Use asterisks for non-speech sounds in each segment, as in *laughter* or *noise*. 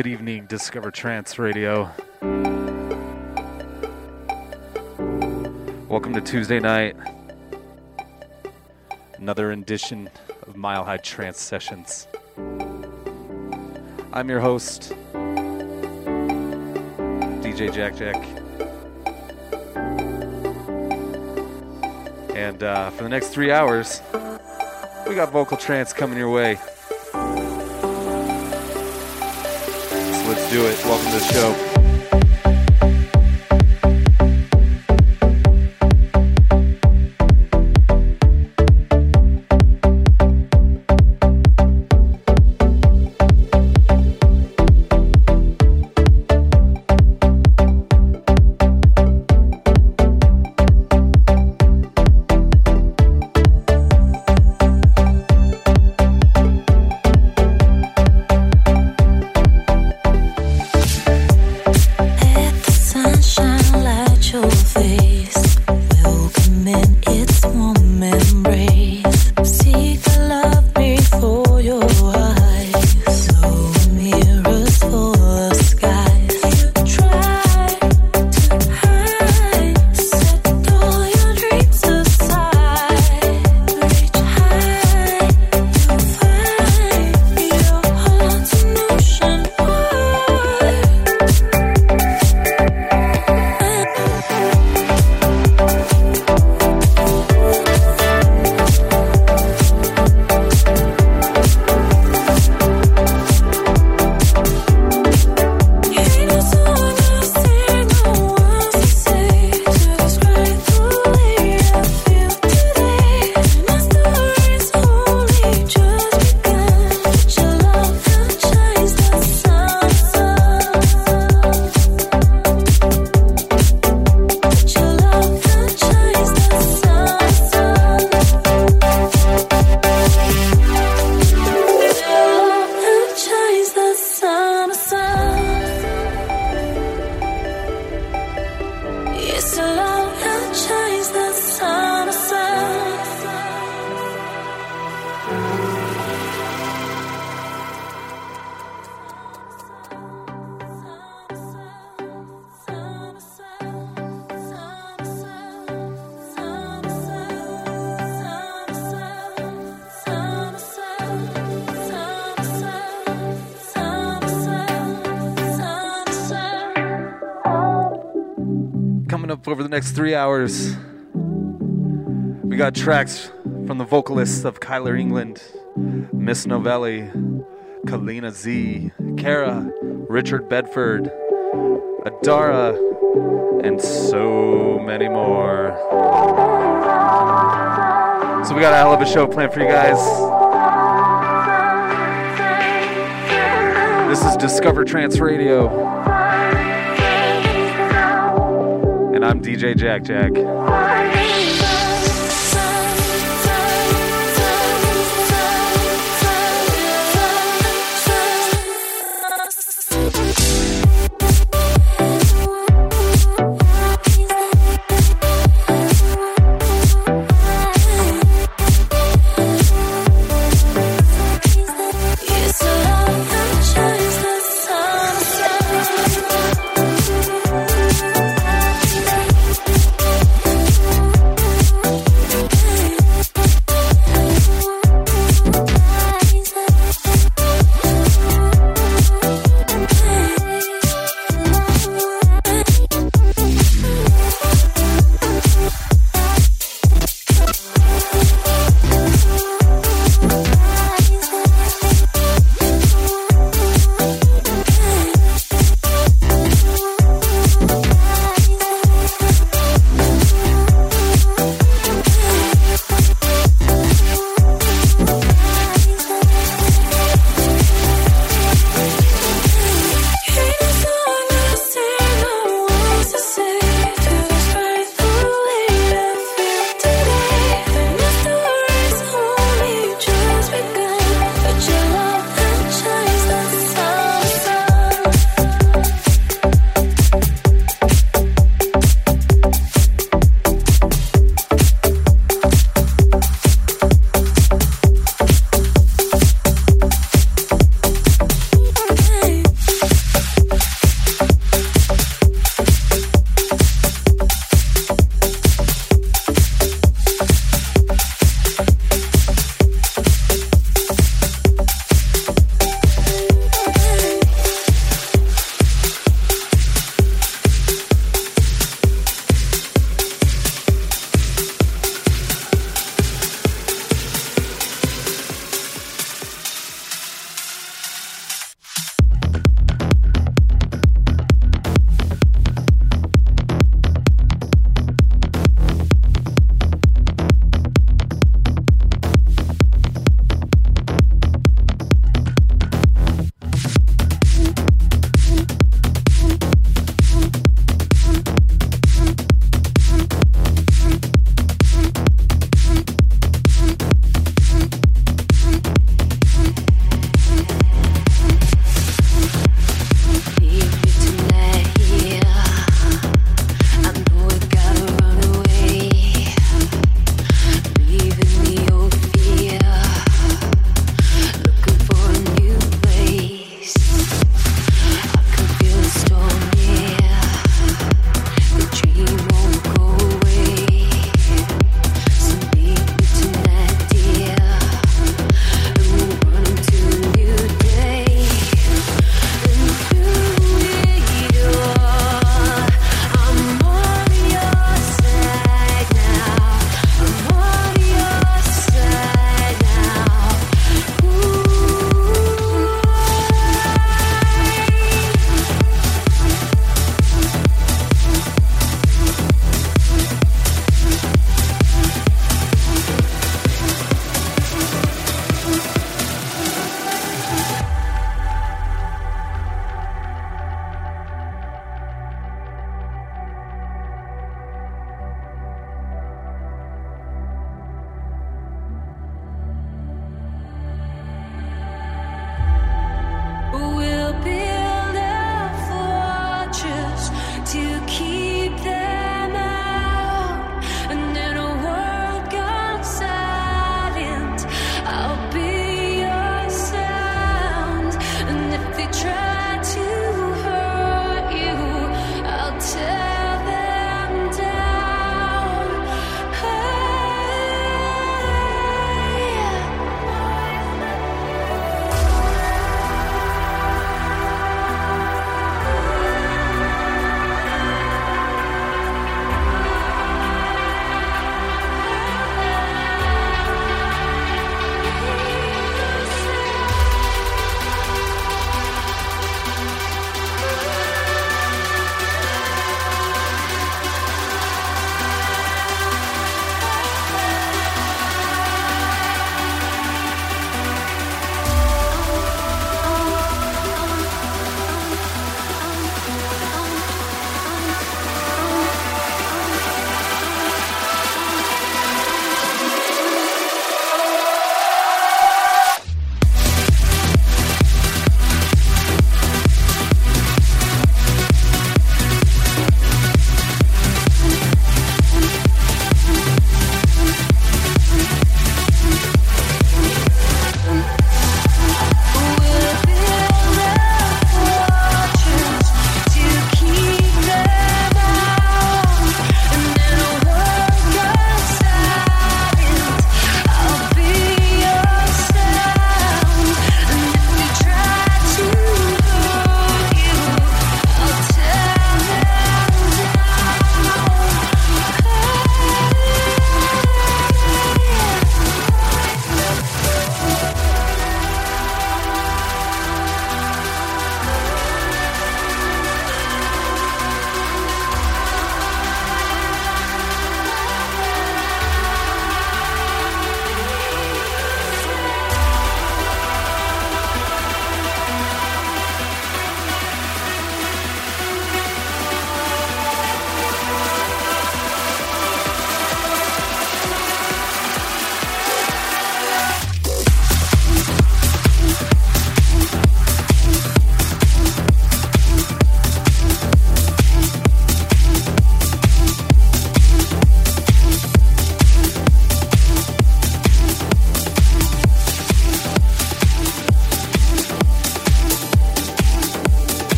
Good evening, Discover Trance Radio. Welcome to Tuesday night. Another edition of Mile High Trance Sessions. I'm your host, DJ Jack Jack. And uh, for the next three hours, we got vocal trance coming your way. Let's do it. Welcome to the show. Next three hours. We got tracks from the vocalists of Kyler England, Miss Novelli, Kalina Z, Kara, Richard Bedford, Adara, and so many more. So we got a hell of a show planned for you guys. This is Discover Trance Radio. I'm DJ Jack Jack.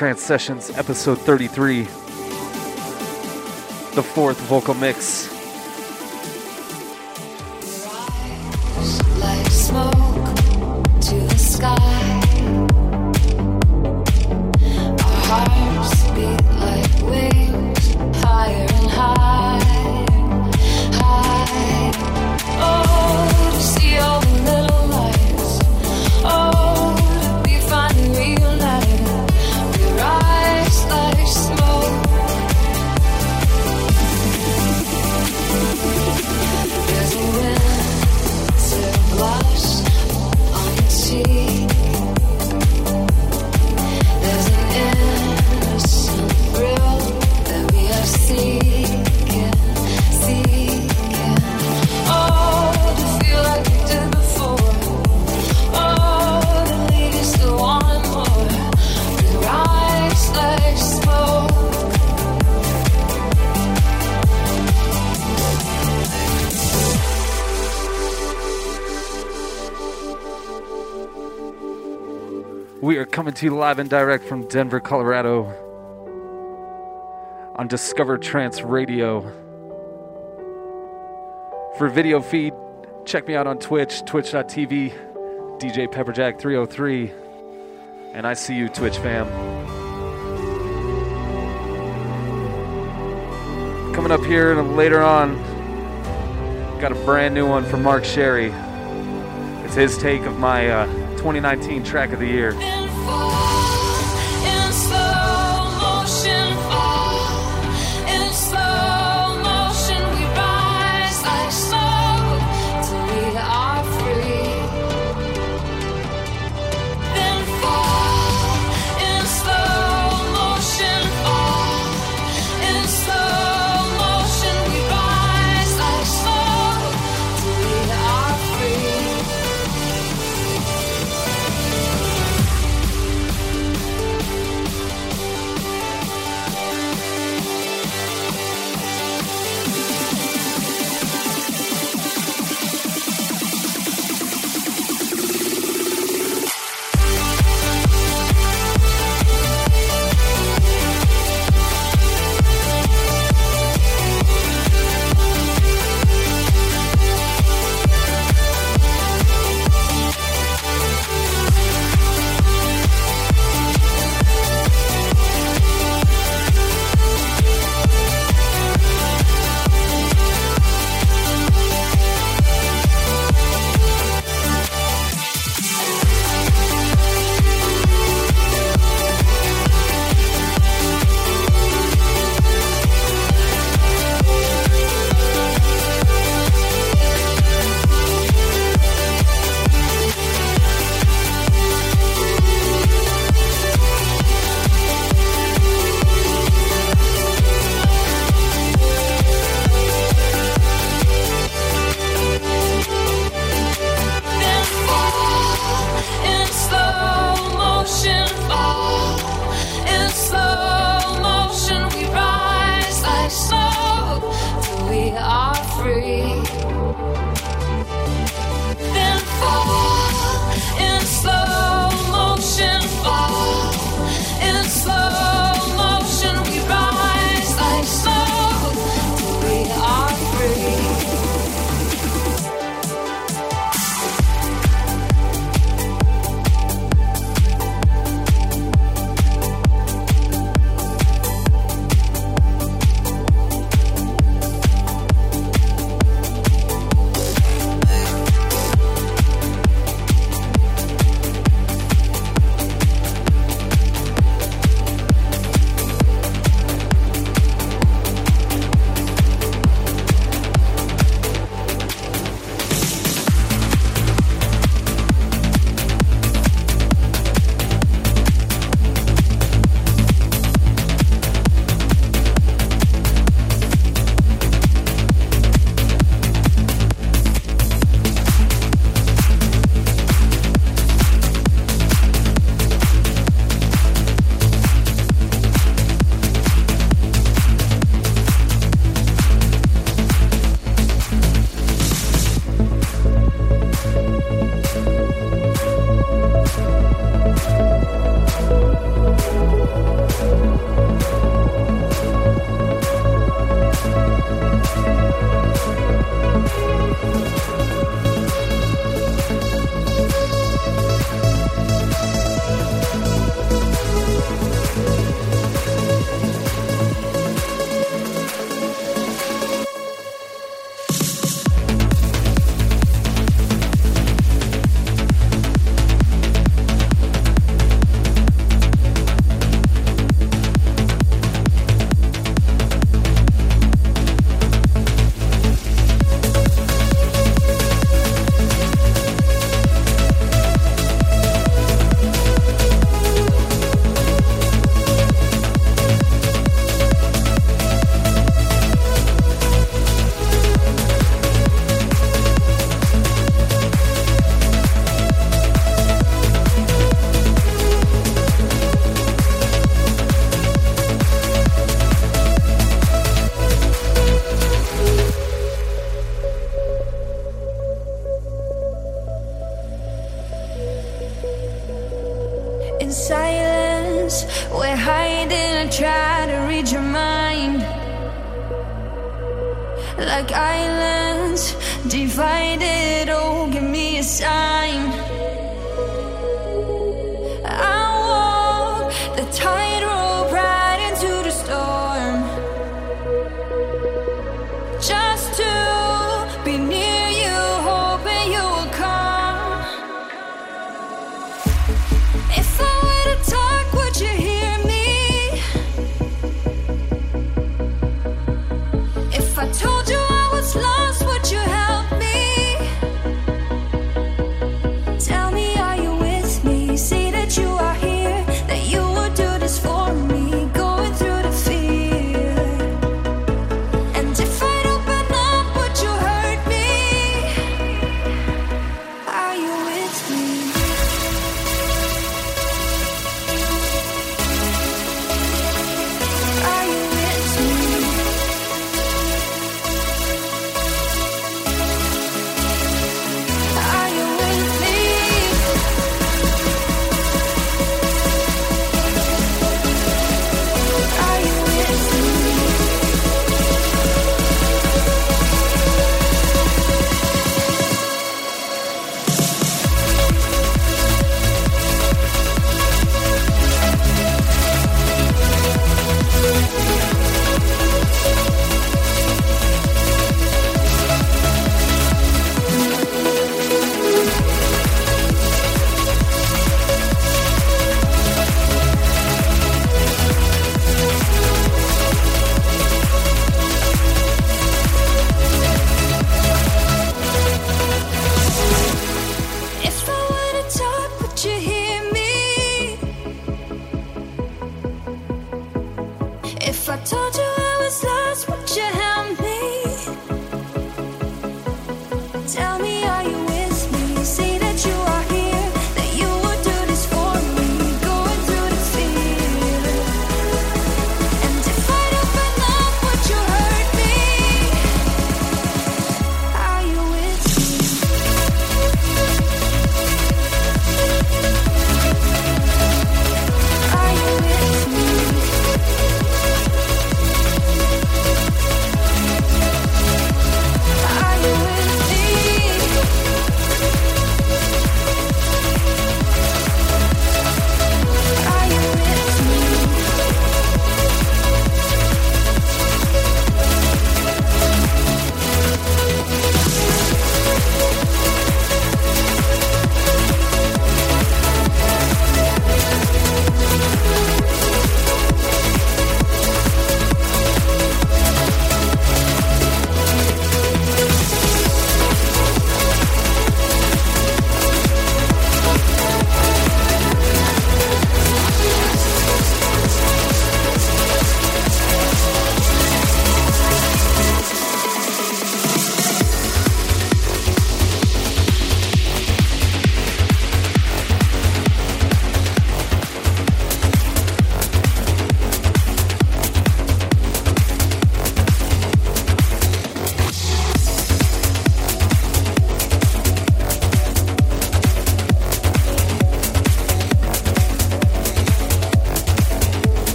Trance Sessions, episode 33, the fourth vocal mix. To you live and direct from Denver, Colorado on Discover Trance Radio. For video feed, check me out on Twitch, twitch.tv, DJ Pepperjack303. And I see you, Twitch fam. Coming up here later on, got a brand new one from Mark Sherry. It's his take of my uh, 2019 track of the year.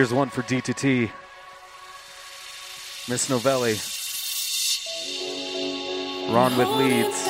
Here's one for D2T. Miss Novelli. Ron with leads.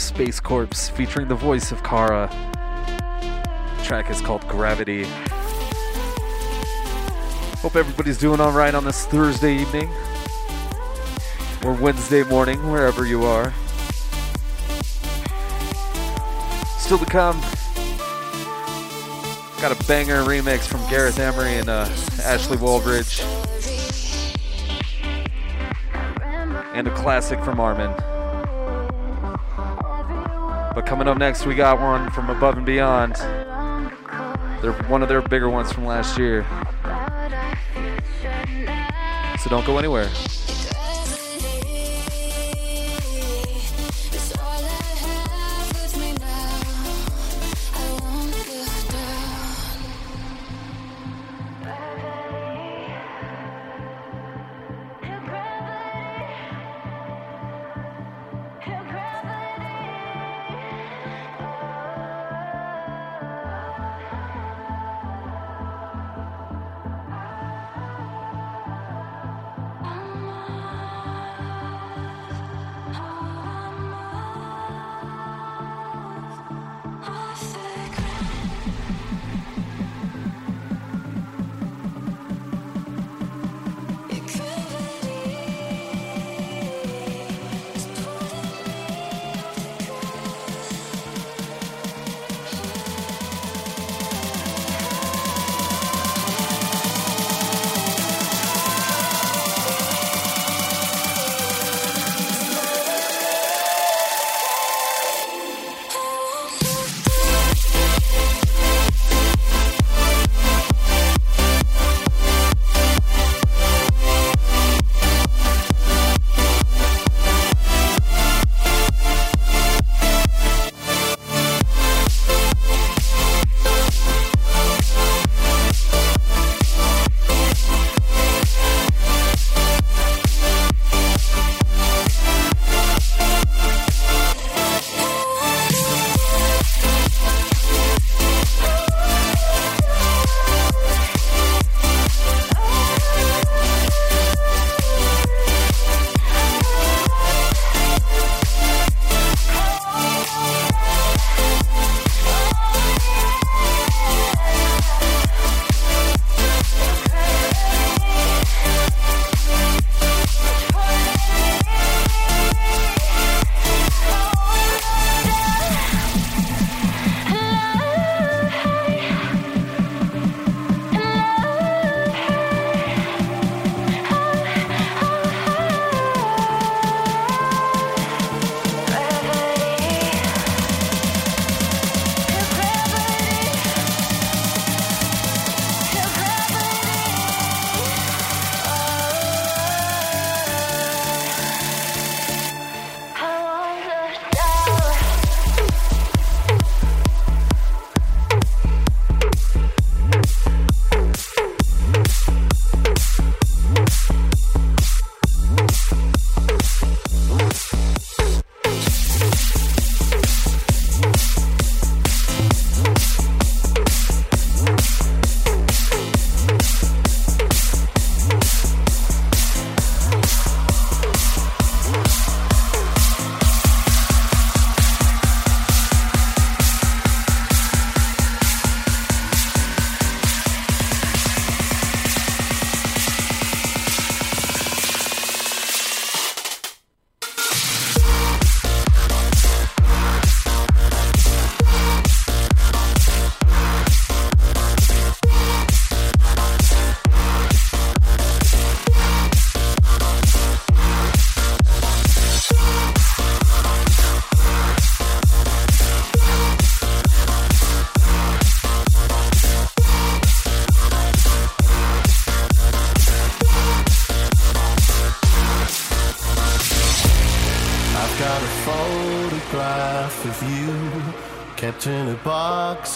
Space Corps featuring the voice of Kara. Track is called Gravity. Hope everybody's doing all right on this Thursday evening or Wednesday morning, wherever you are. Still to come, got a banger remix from Gareth Emery and uh, Ashley Wallbridge, and a classic from Armin. Coming up next, we got one from Above and Beyond. They're one of their bigger ones from last year. So don't go anywhere.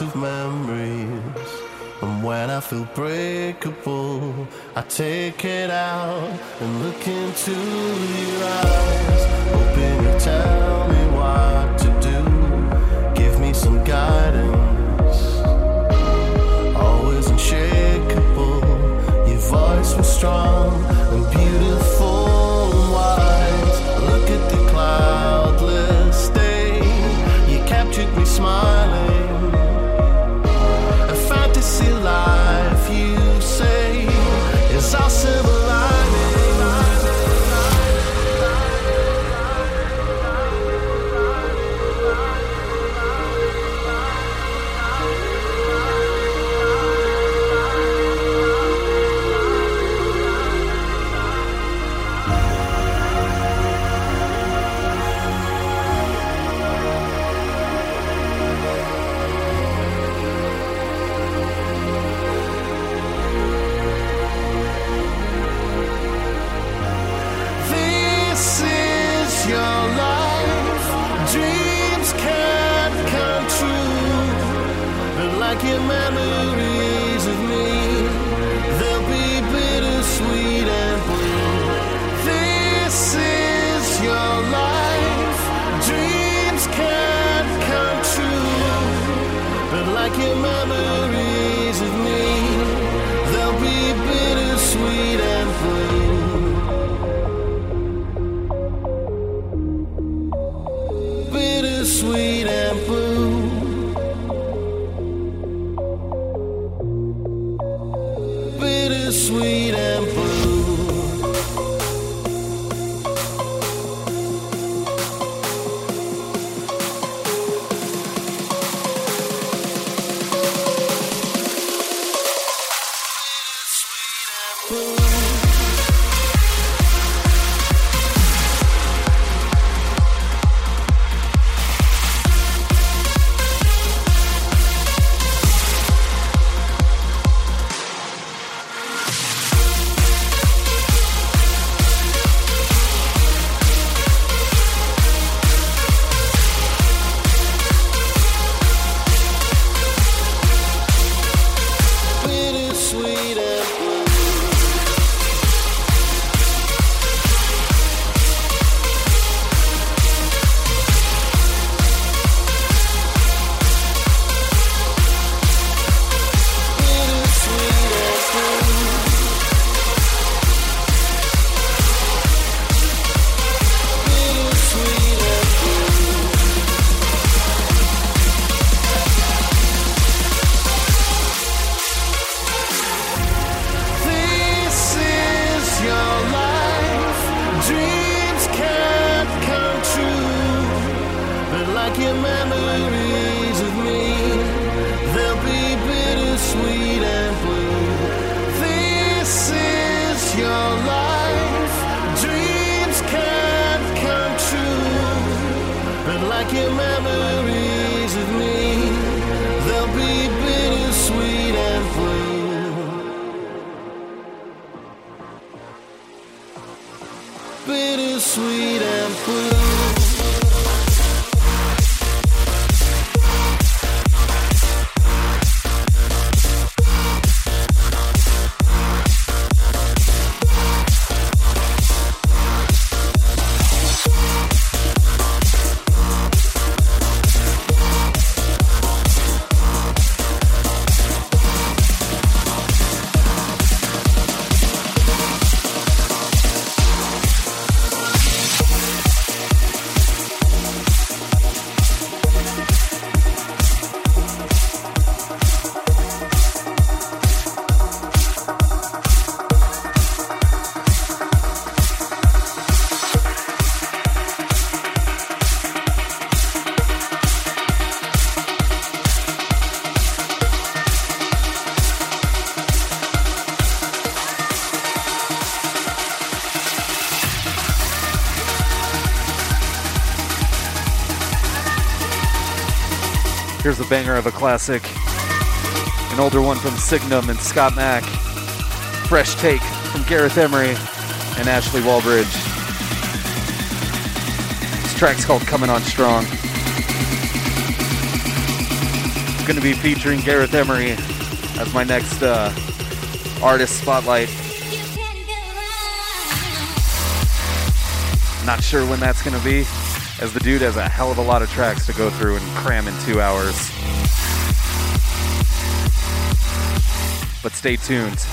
Box banger of a classic. An older one from Signum and Scott Mac. Fresh take from Gareth Emery and Ashley Wallbridge. This track's called Coming On Strong. Going to be featuring Gareth Emery as my next uh, artist spotlight. Not sure when that's going to be, as the dude has a hell of a lot of tracks to go through and cram in two hours. But stay tuned.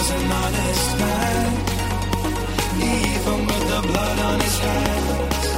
was an honest man, even with the blood on his hands.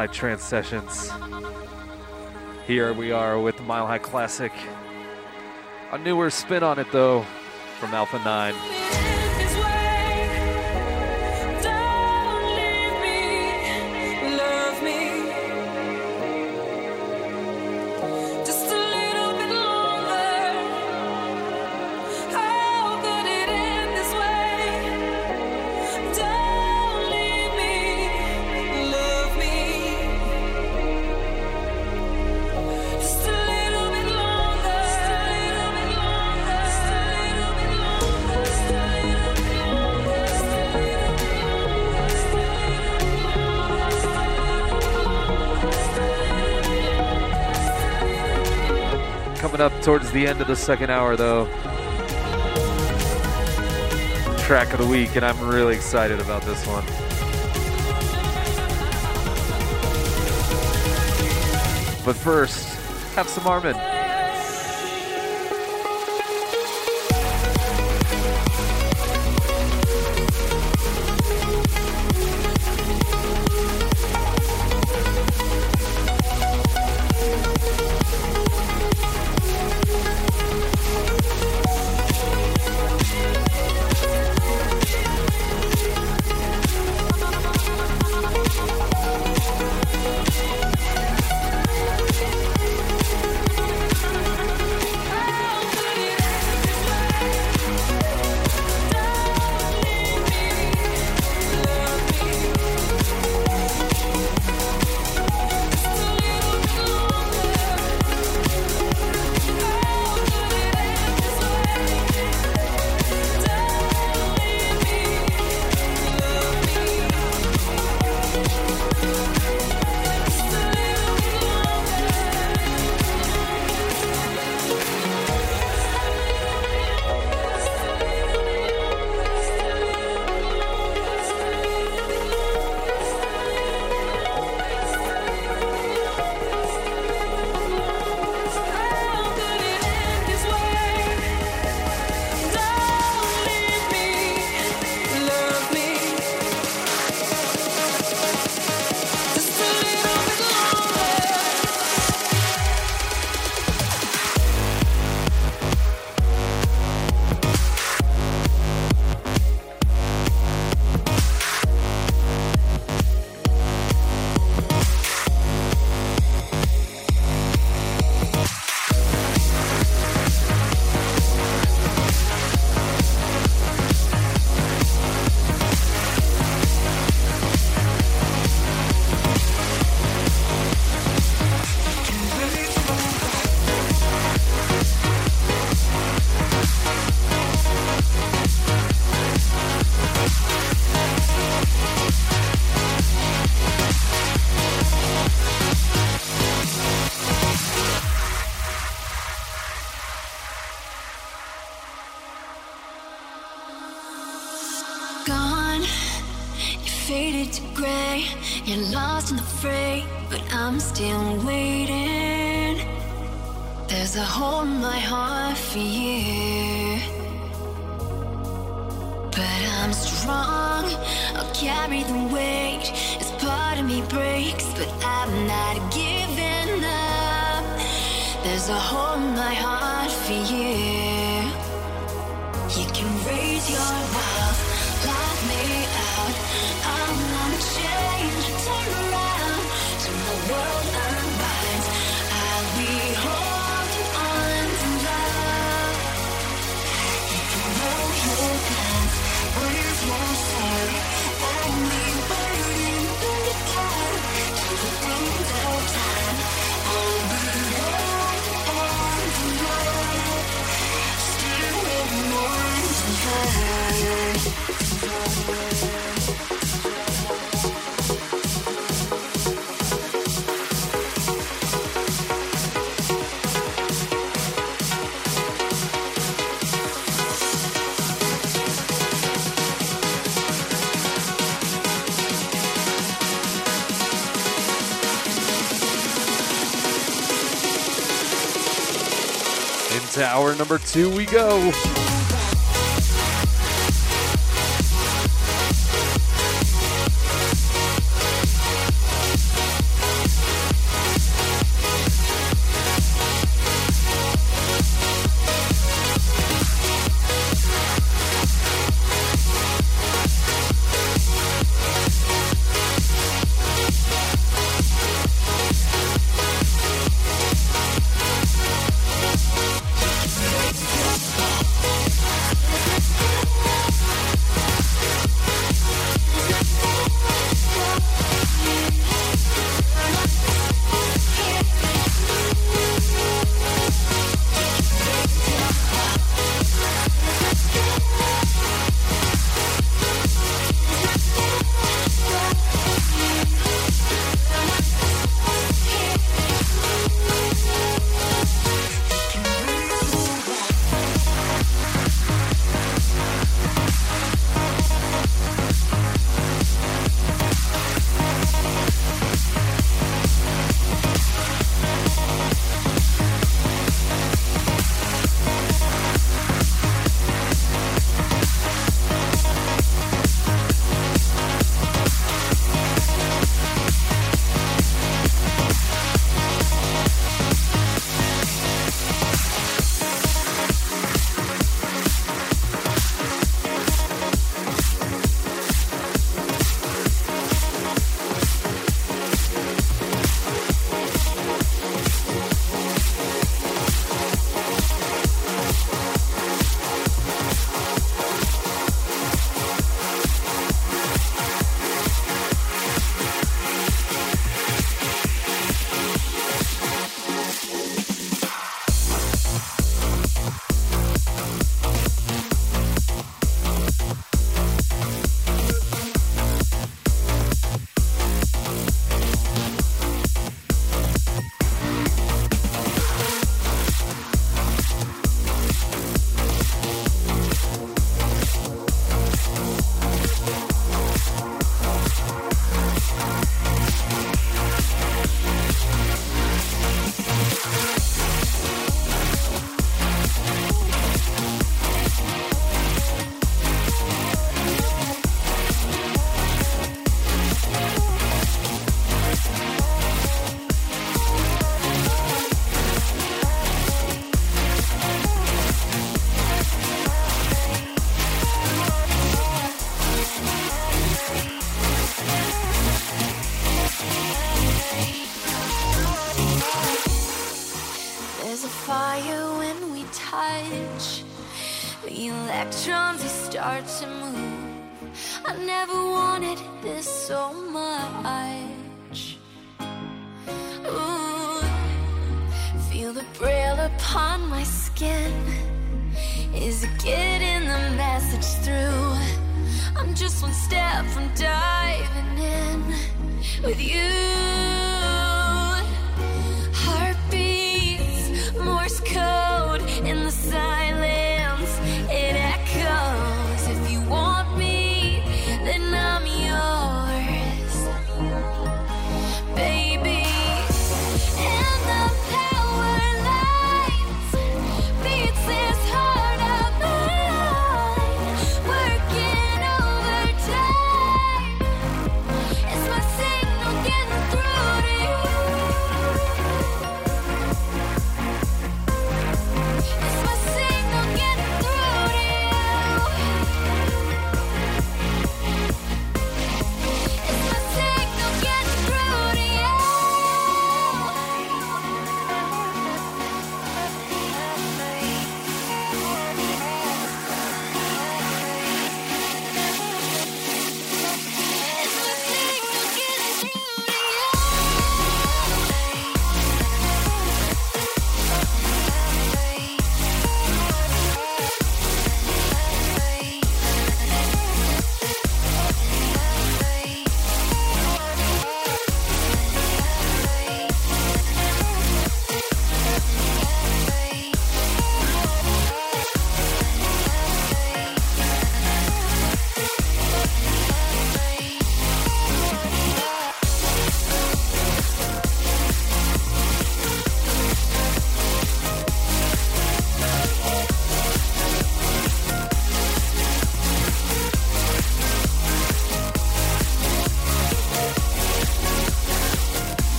High Trance Sessions. Here we are with the Mile High Classic. A newer spin on it, though, from Alpha 9. towards the end of the second hour, though. Track of the week, and I'm really excited about this one. But first, have some Armin. hour number two we go.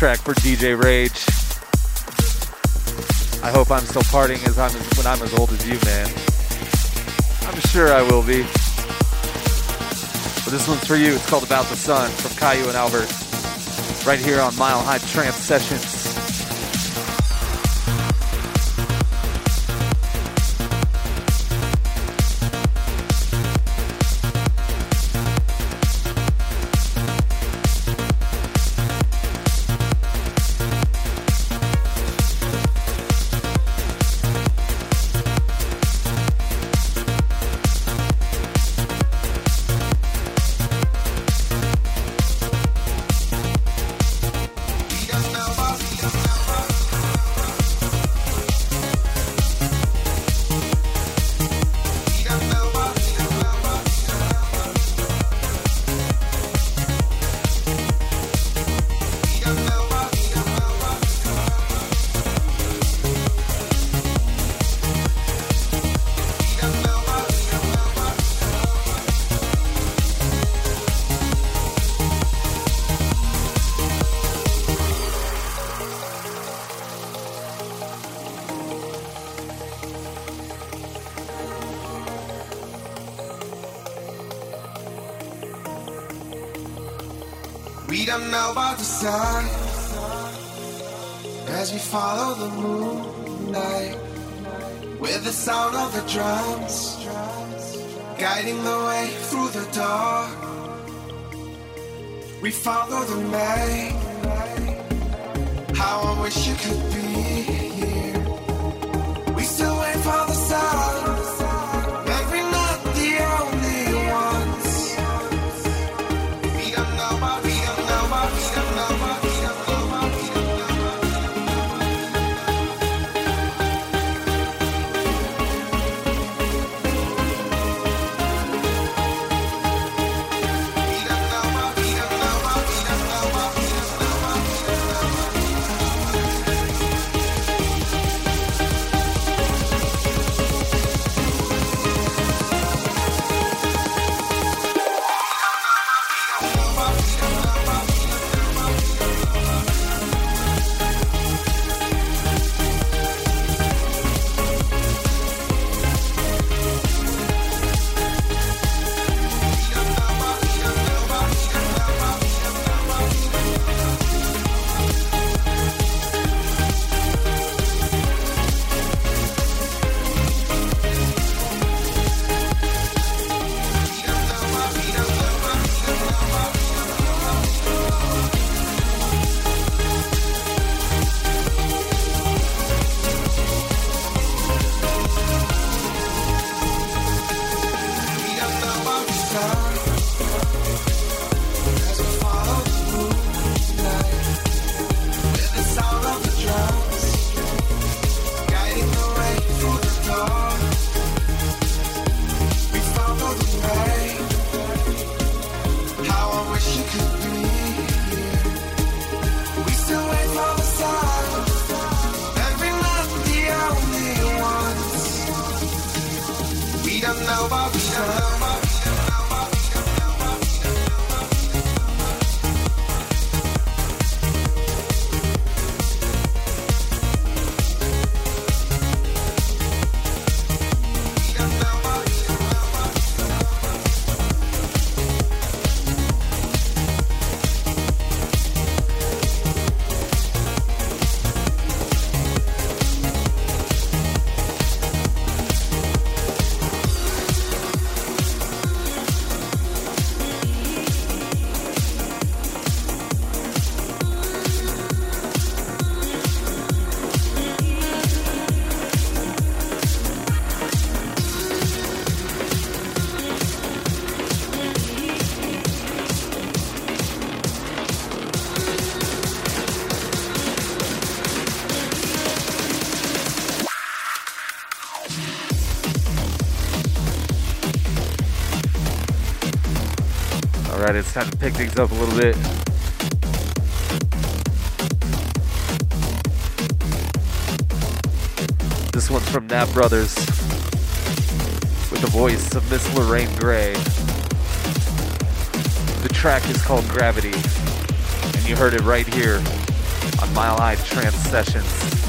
track for DJ Rage. I hope I'm still partying as I'm as, when I'm as old as you, man. I'm sure I will be. But this one's for you. It's called About the Sun from Kyau and Albert, right here on Mile High Trance Sessions. it's time to pick things up a little bit. This one's from Nap Brothers with the voice of Miss Lorraine Gray. The track is called Gravity, and you heard it right here on Mile High Trance Sessions.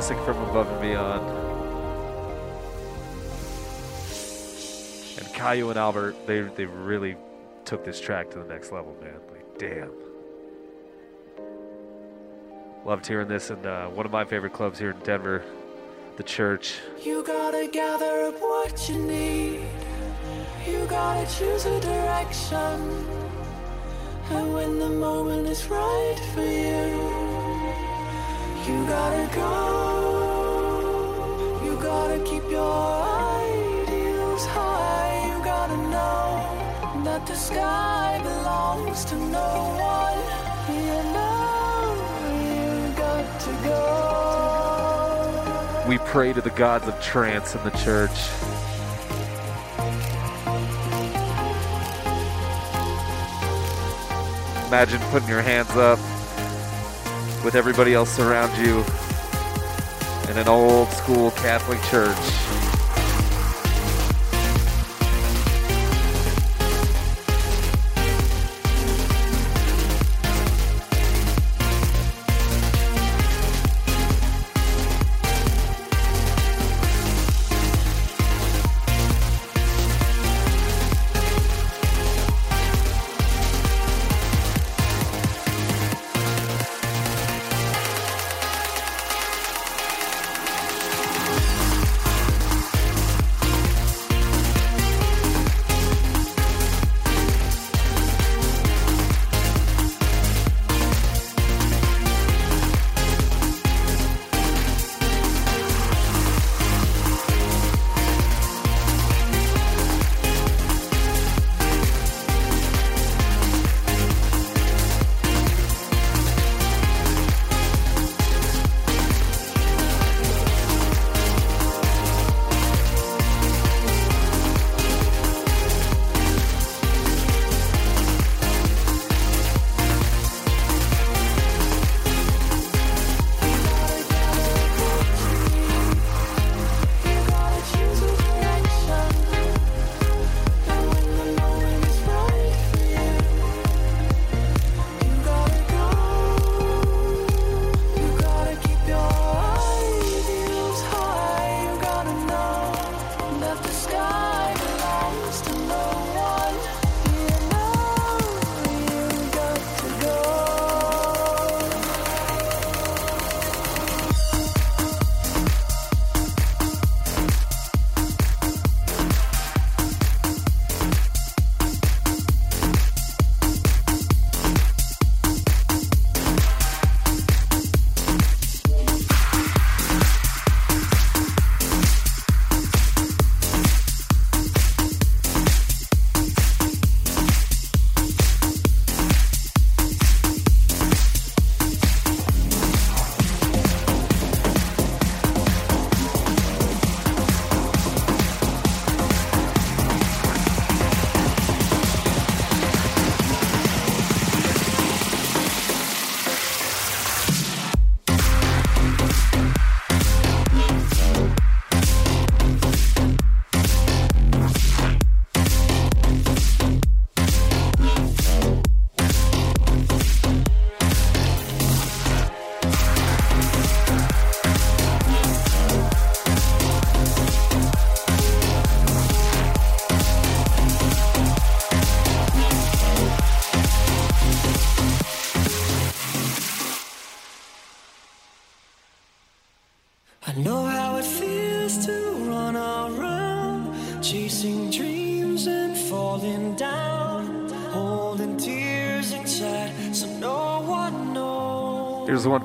Classic from Above and Beyond. And Kyau and Albert, they they really took this track to the next level, man. Like, damn. Loved hearing this in uh, one of my favorite clubs here in Denver, the church. You gotta gather up what you need. You gotta choose a direction. And when the moment is right for you, you gotta go. You gotta keep your ideals high. You gotta know that the sky belongs to no one. You know you got to go. We pray to the gods of trance in the church. Imagine putting your hands up with everybody else around you in an old school Catholic church.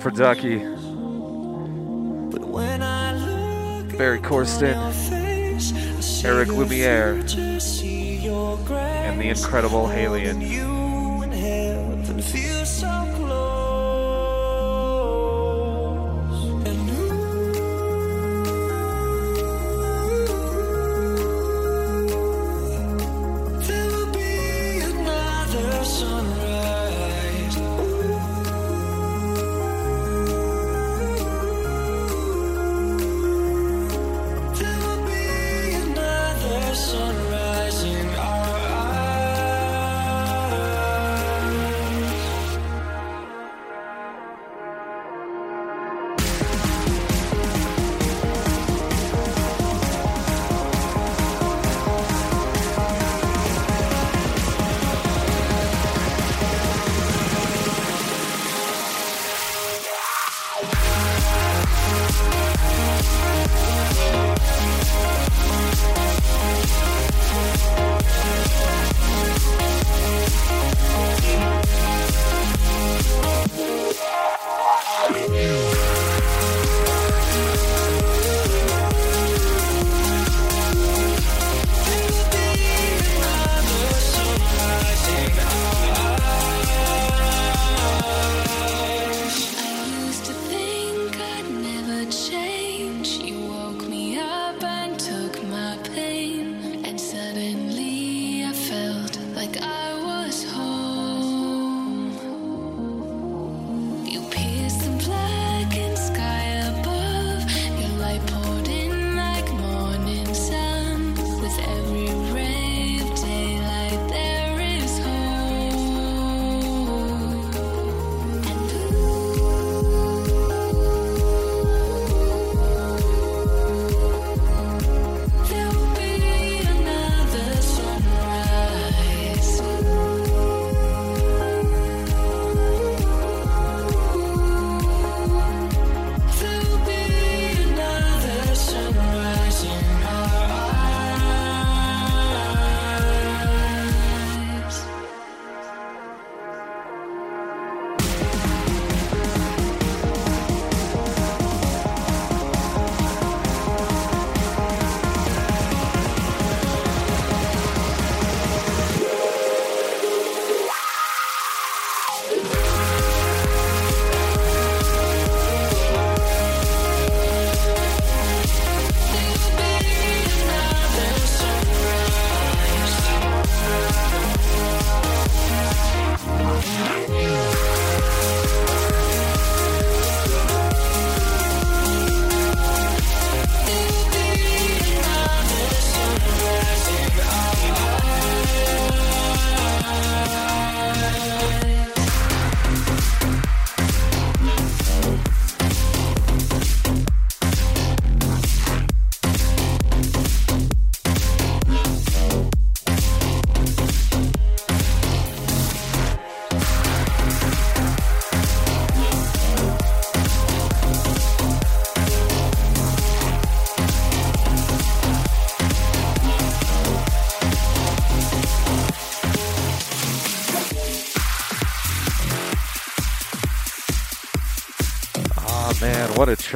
For Ducky. Ferry Corsten, Eric Lumiere, and the incredible When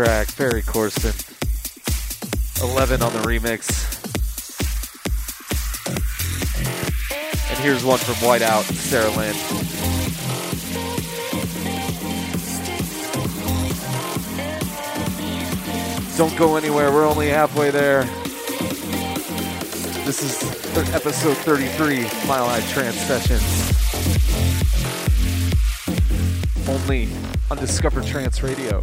track. Ferry Corsten. 11 on the remix. And here's one from Whiteout, Sarah Lynn. Don't go anywhere, we're only halfway there. This is th- episode 33, Mile High Trance Sessions. Only on Discover Trance Radio.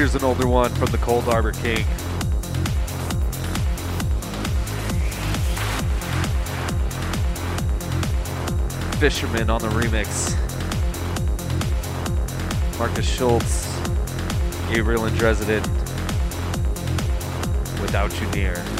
Here's an older one from the Cold Harbor King. Fisherman on the remix. Markus Schulz, Gabriel and Dresden. Without you near.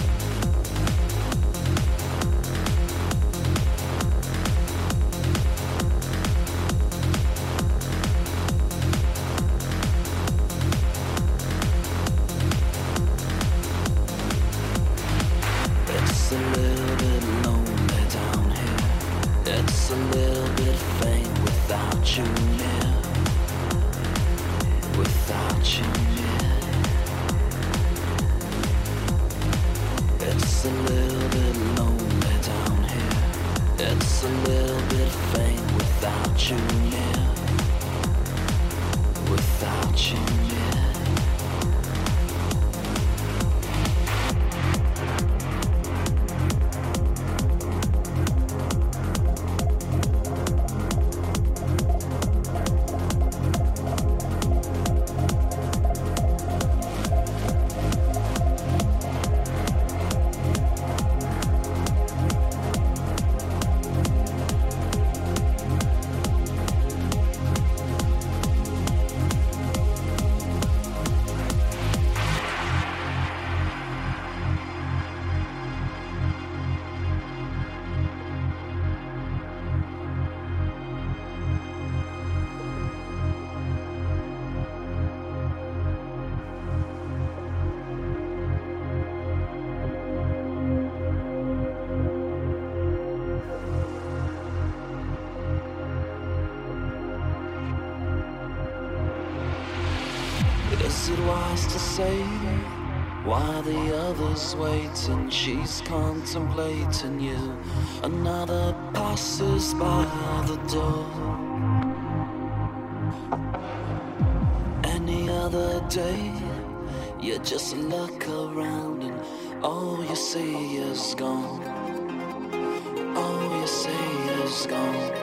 Contemplating you? Another passes by the door. Any other day, you just look around and all you see is gone. All you see is gone.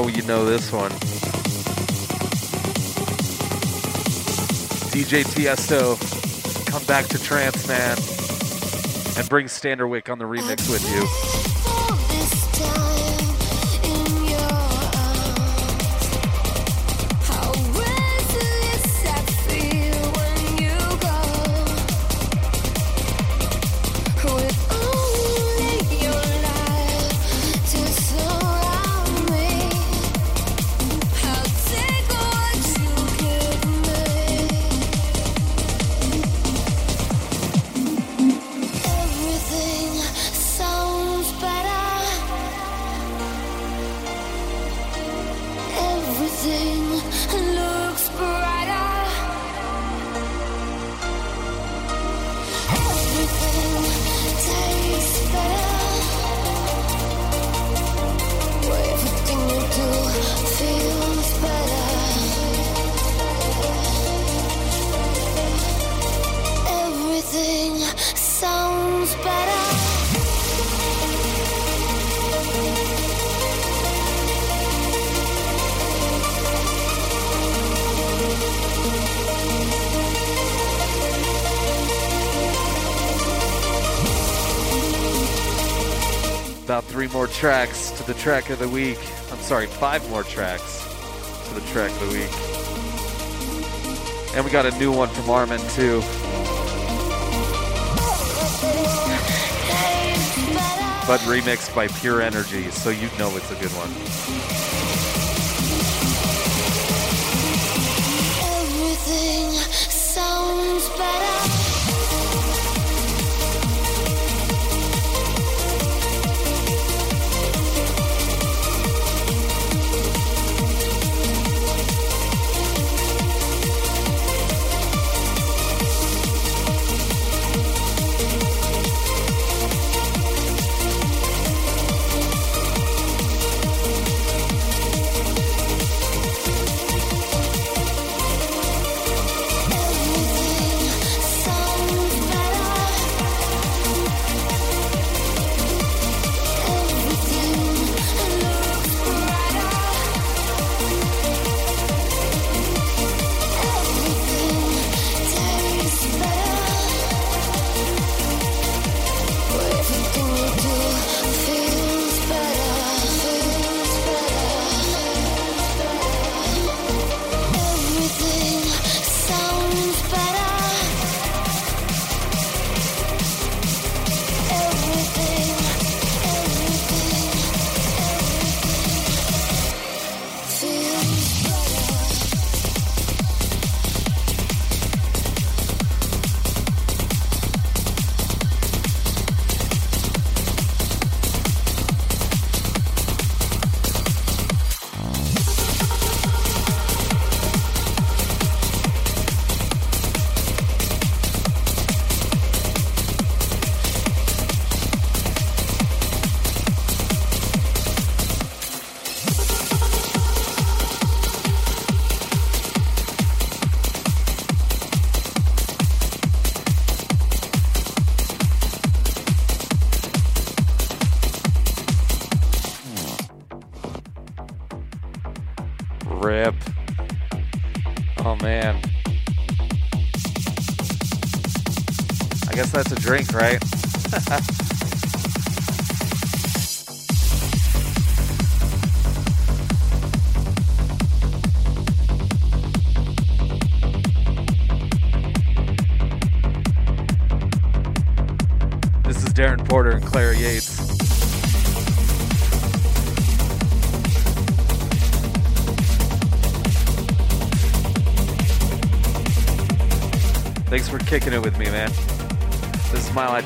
know you know this one. DJ Tiesto, come back to trance, man, and bring Standerwick on the remix with you. the track of the week. I'm sorry, five more tracks to the track of the week. And we got a new one from Armin, too. But remixed by Pure NRG, so you know it's a good one.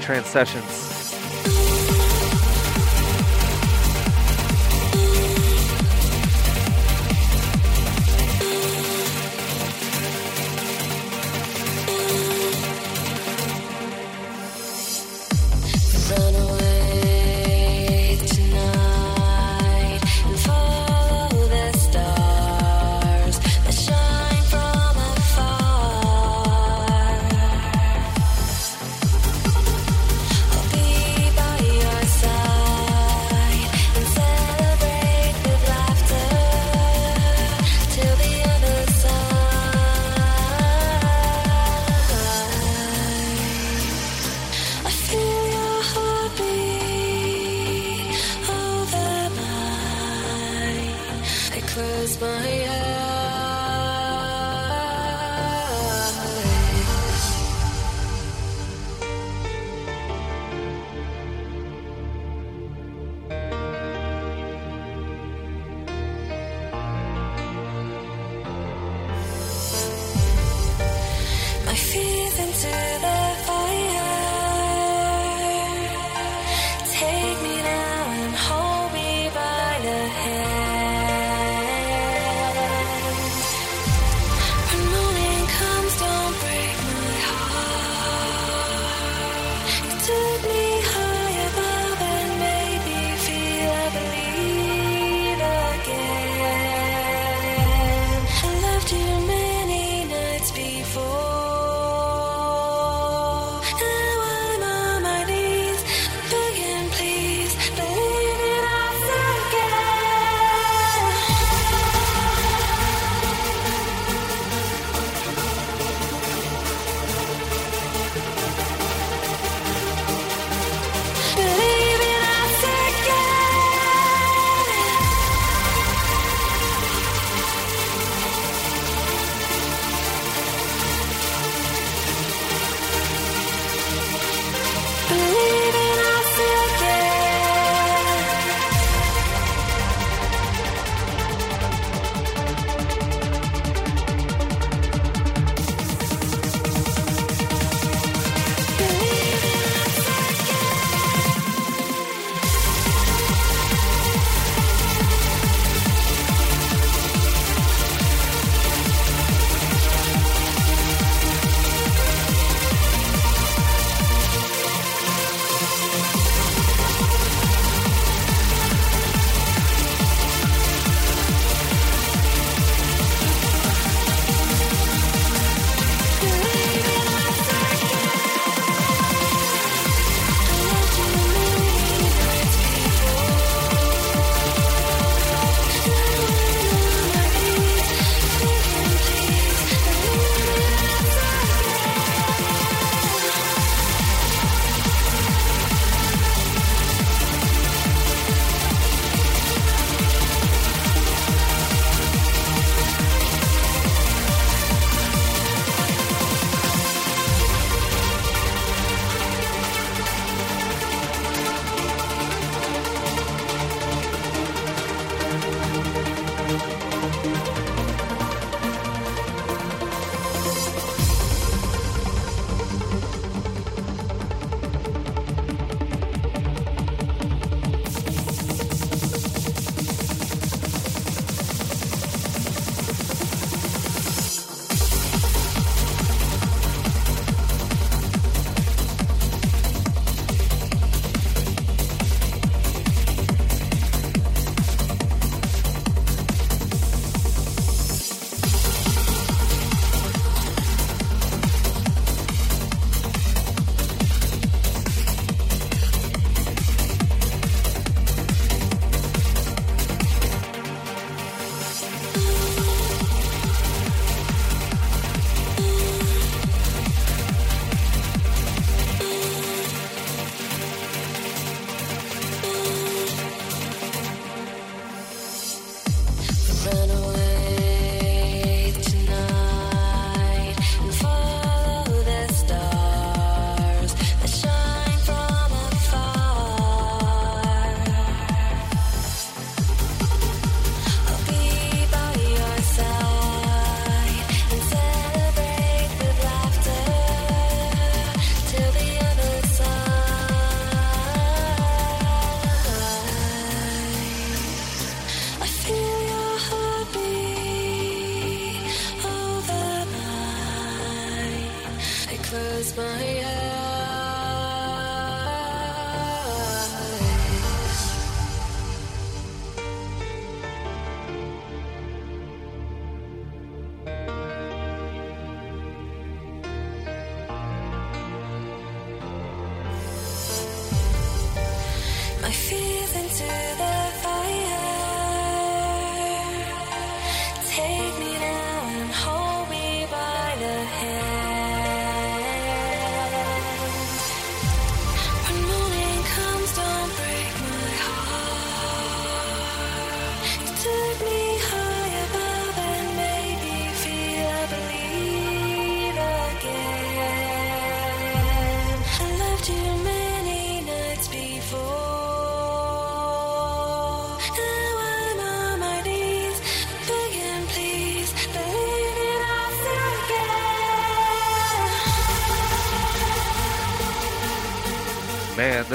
This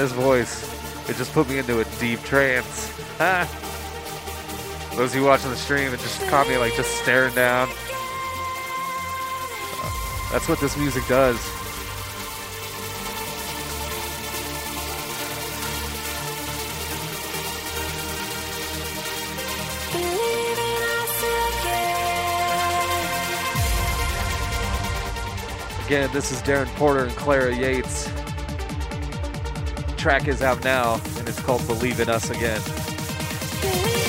this voice, it just put me into a deep trance. Those of you watching the stream, it just caught me like just staring down. That's what this music does. Again, this is Darren Porter and Clara Yates track is out now, and it's called Believe in Us Again.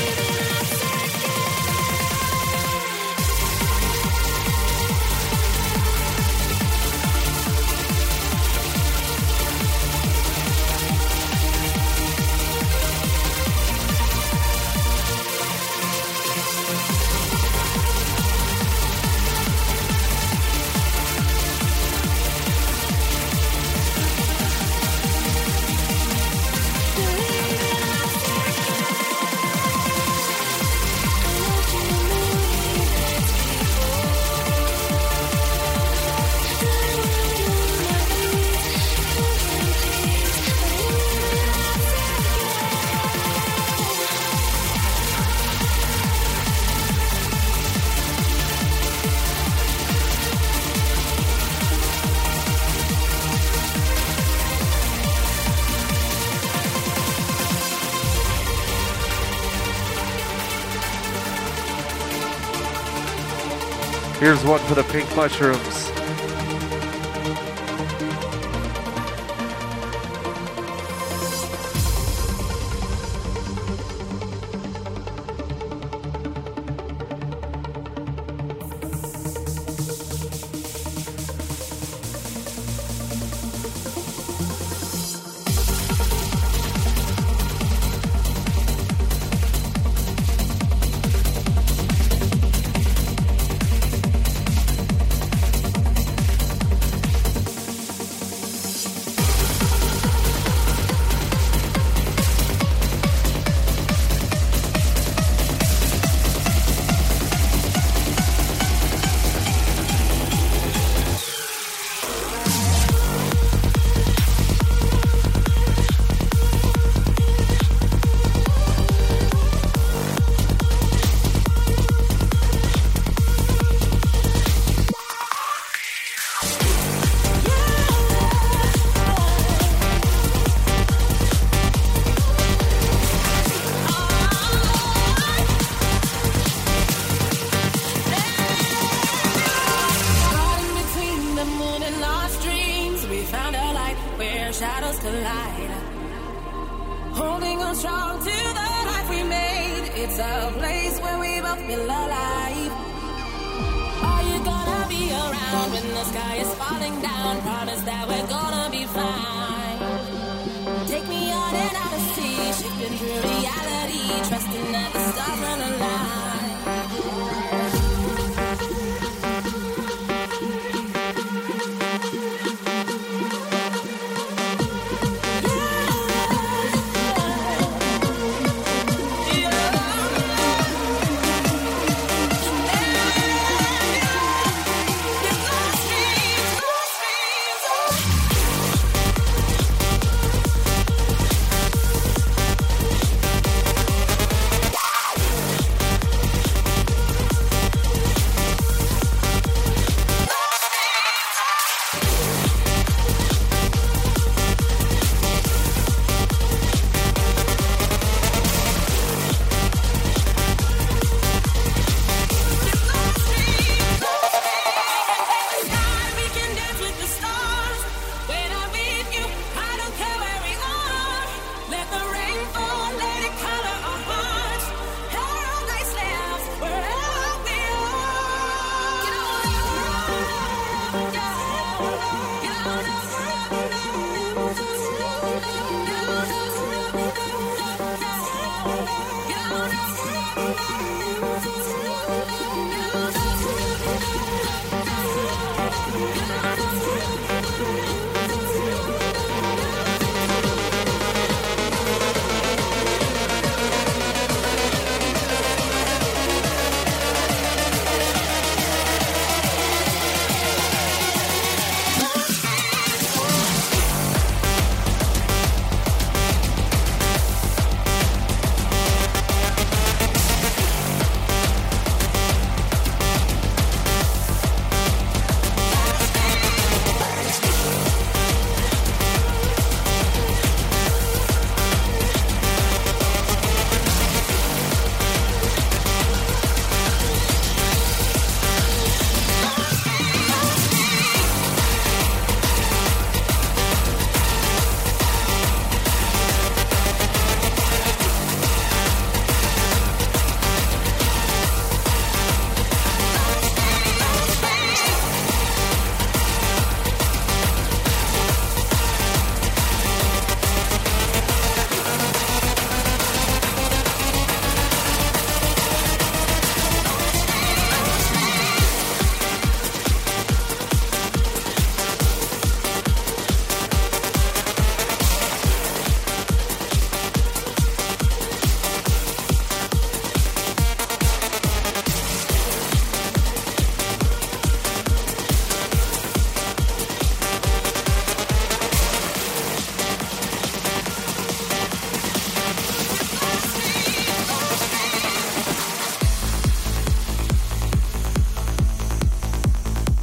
Here's one for the pink mushrooms.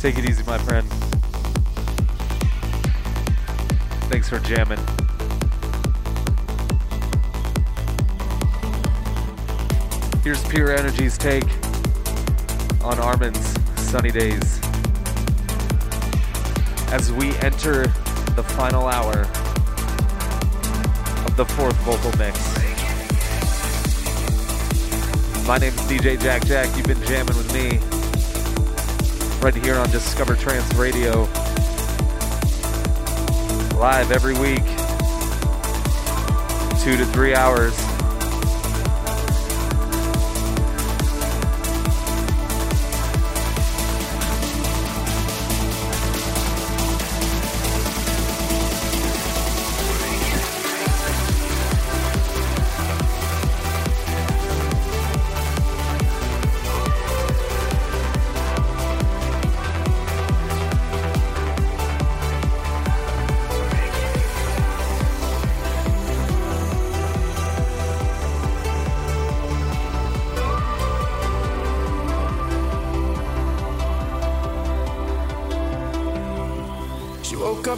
Take it easy, my friend. Thanks for jamming. Here's Pure NRG's take on Armin's Sunny Days. As we enter the final hour of the fourth vocal mix. My name is DJ Jack Jack. You've been jamming with me right here on Discover Trance Radio. Live every week, two to three hours.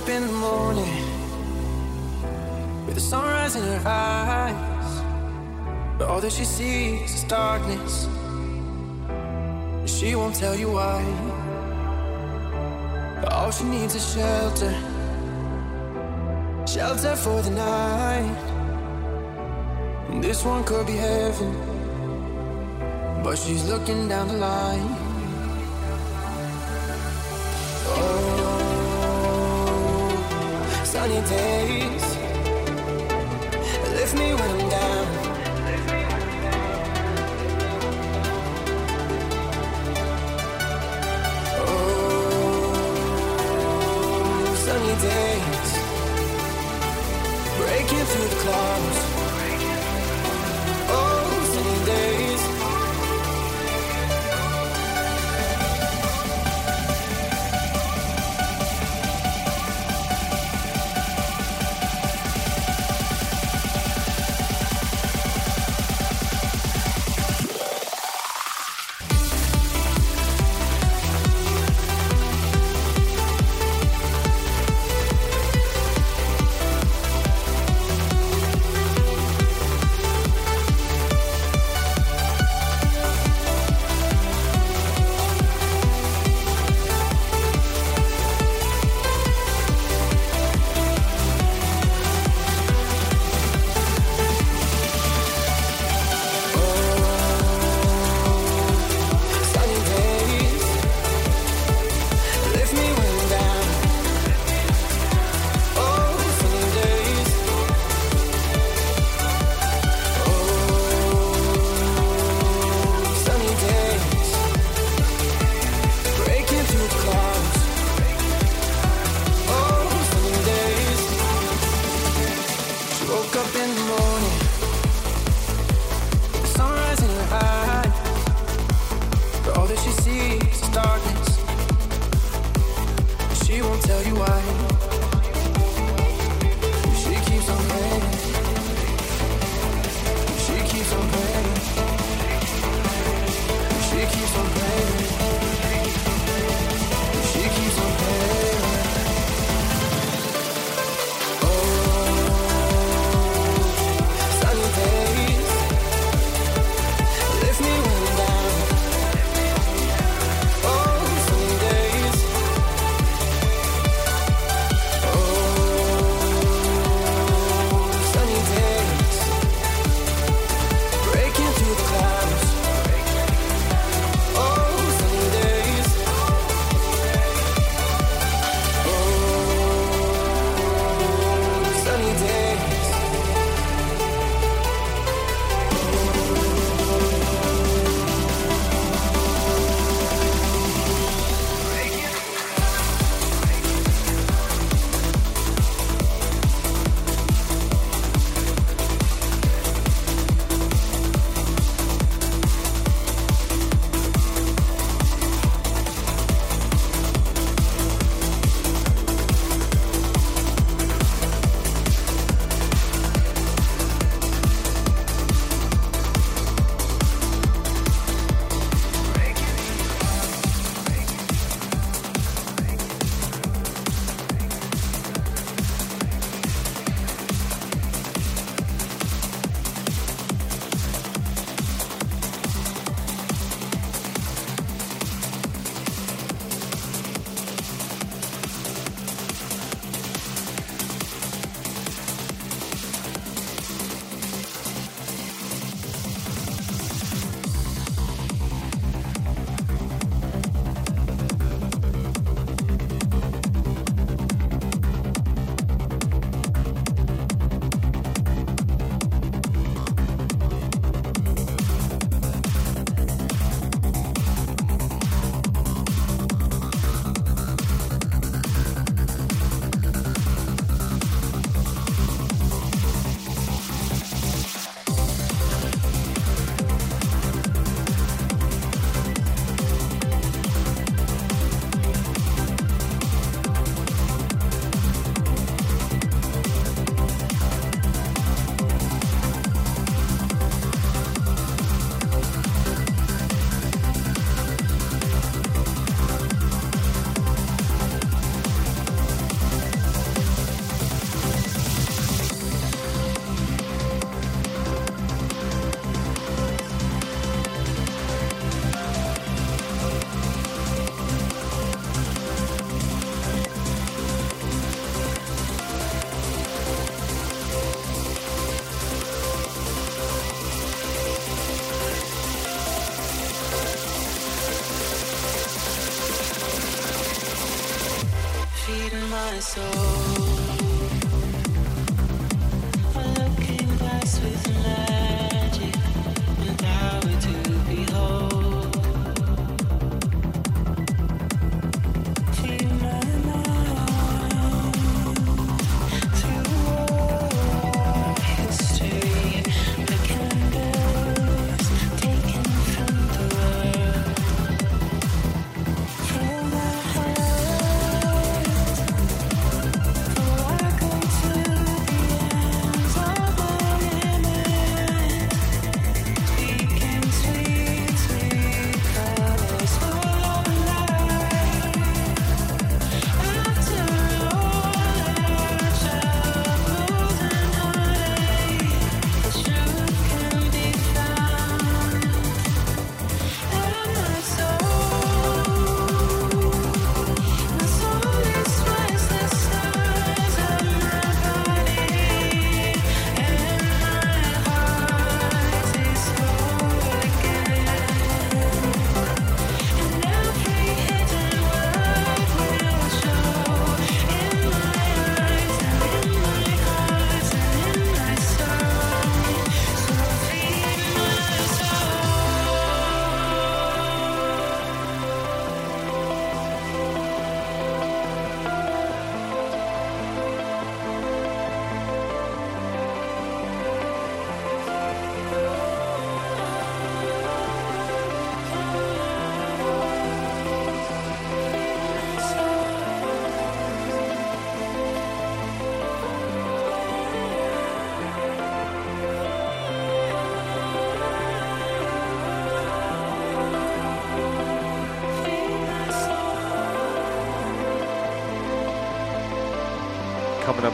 Up in the morning with the sunrise in her eyes. But all that she sees is darkness. She won't tell you why. But all she needs is shelter. Shelter for the night. And this one could be heaven. But she's looking down the line. Sunny days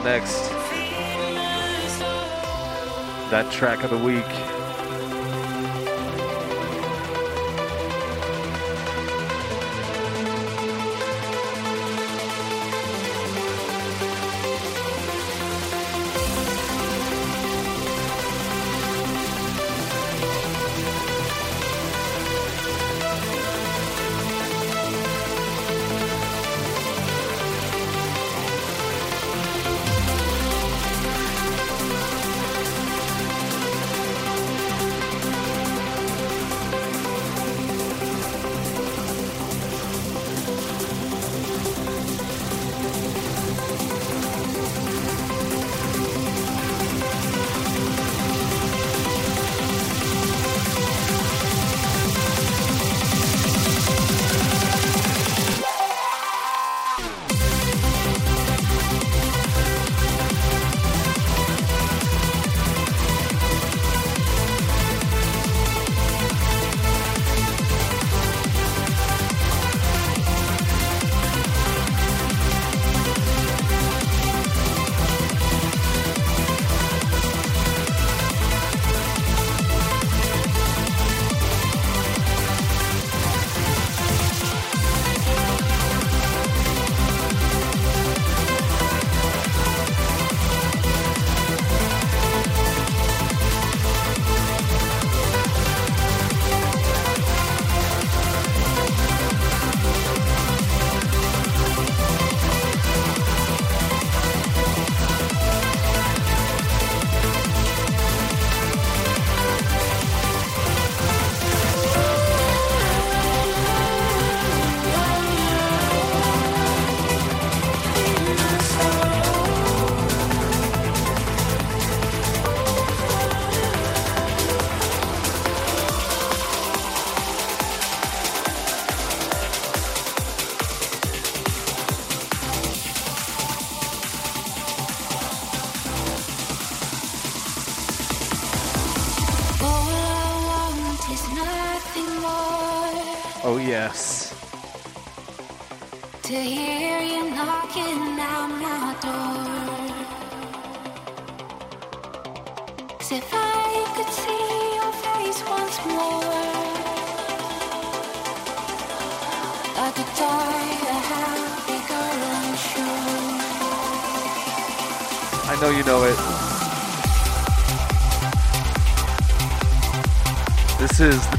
next, that track of the week.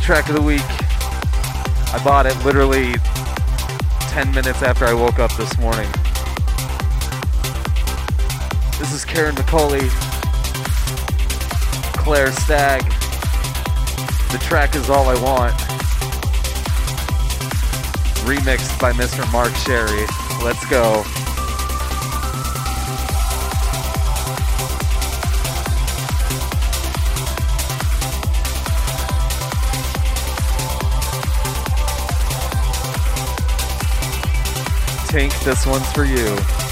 track of the week. I bought it literally 10 minutes after I woke up this morning. This is Karen McCauley, Claire Stagg. The track is All I Want. Remixed by Mr. Mark Sherry. Let's go. This one's for you.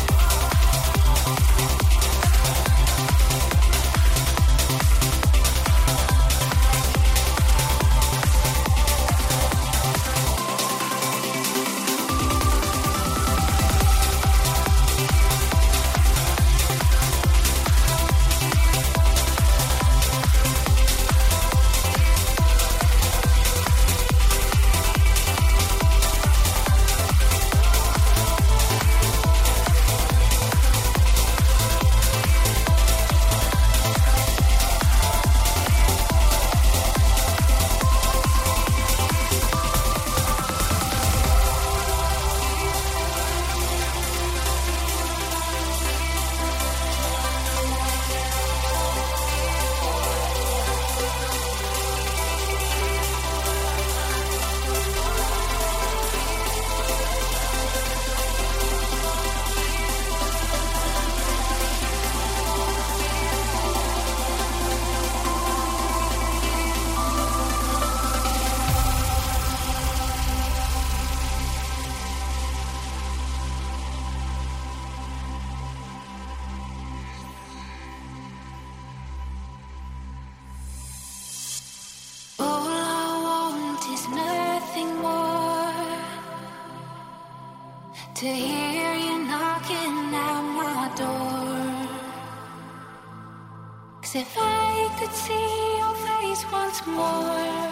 More,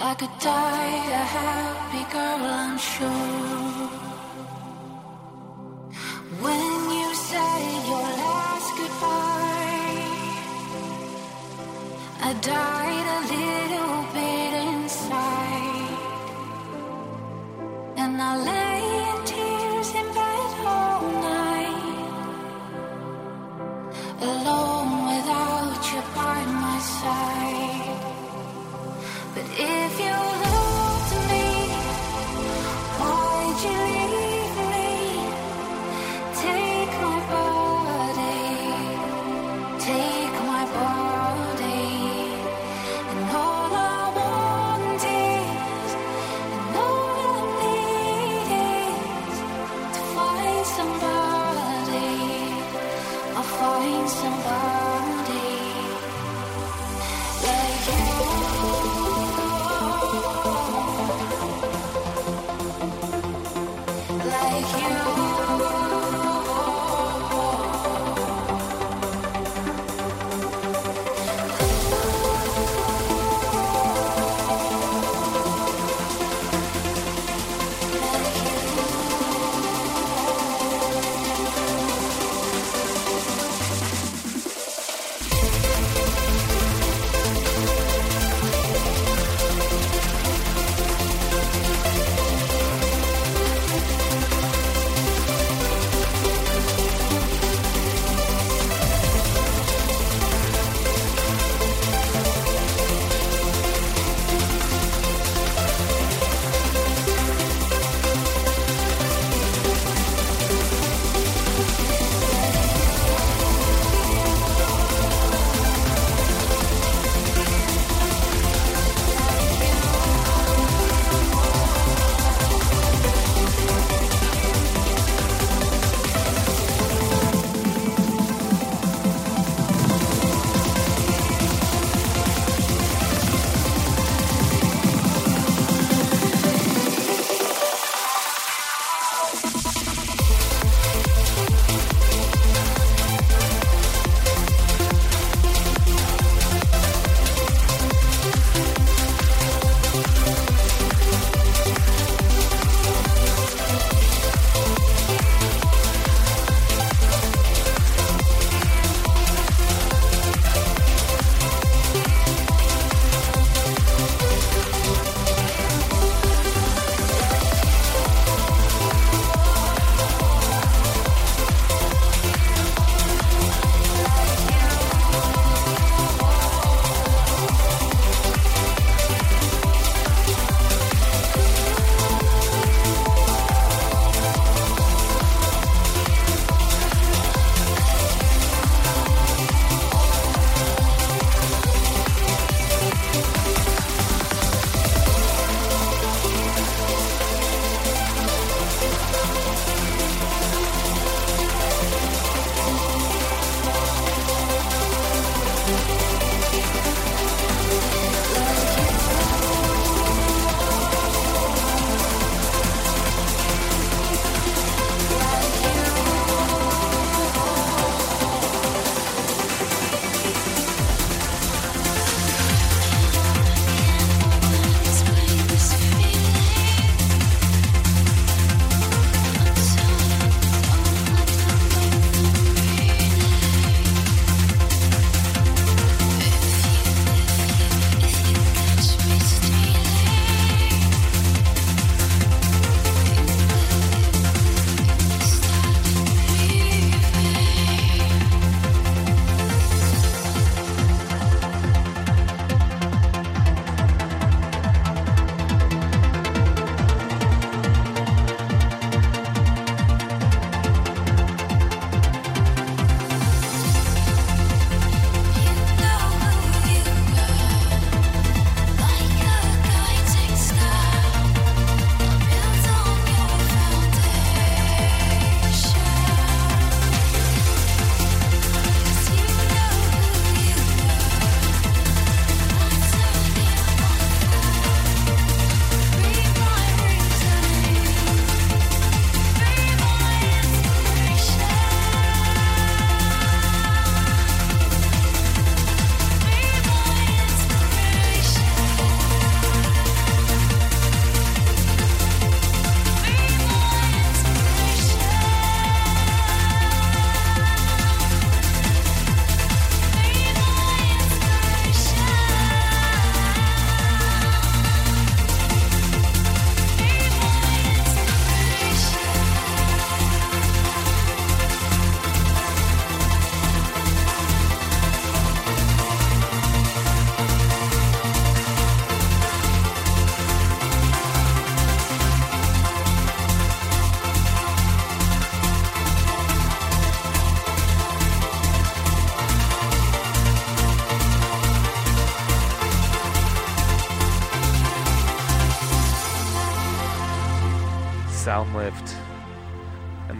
I could die a happy girl, I'm sure. When you said your last goodbye. I died a little bit inside, and I lay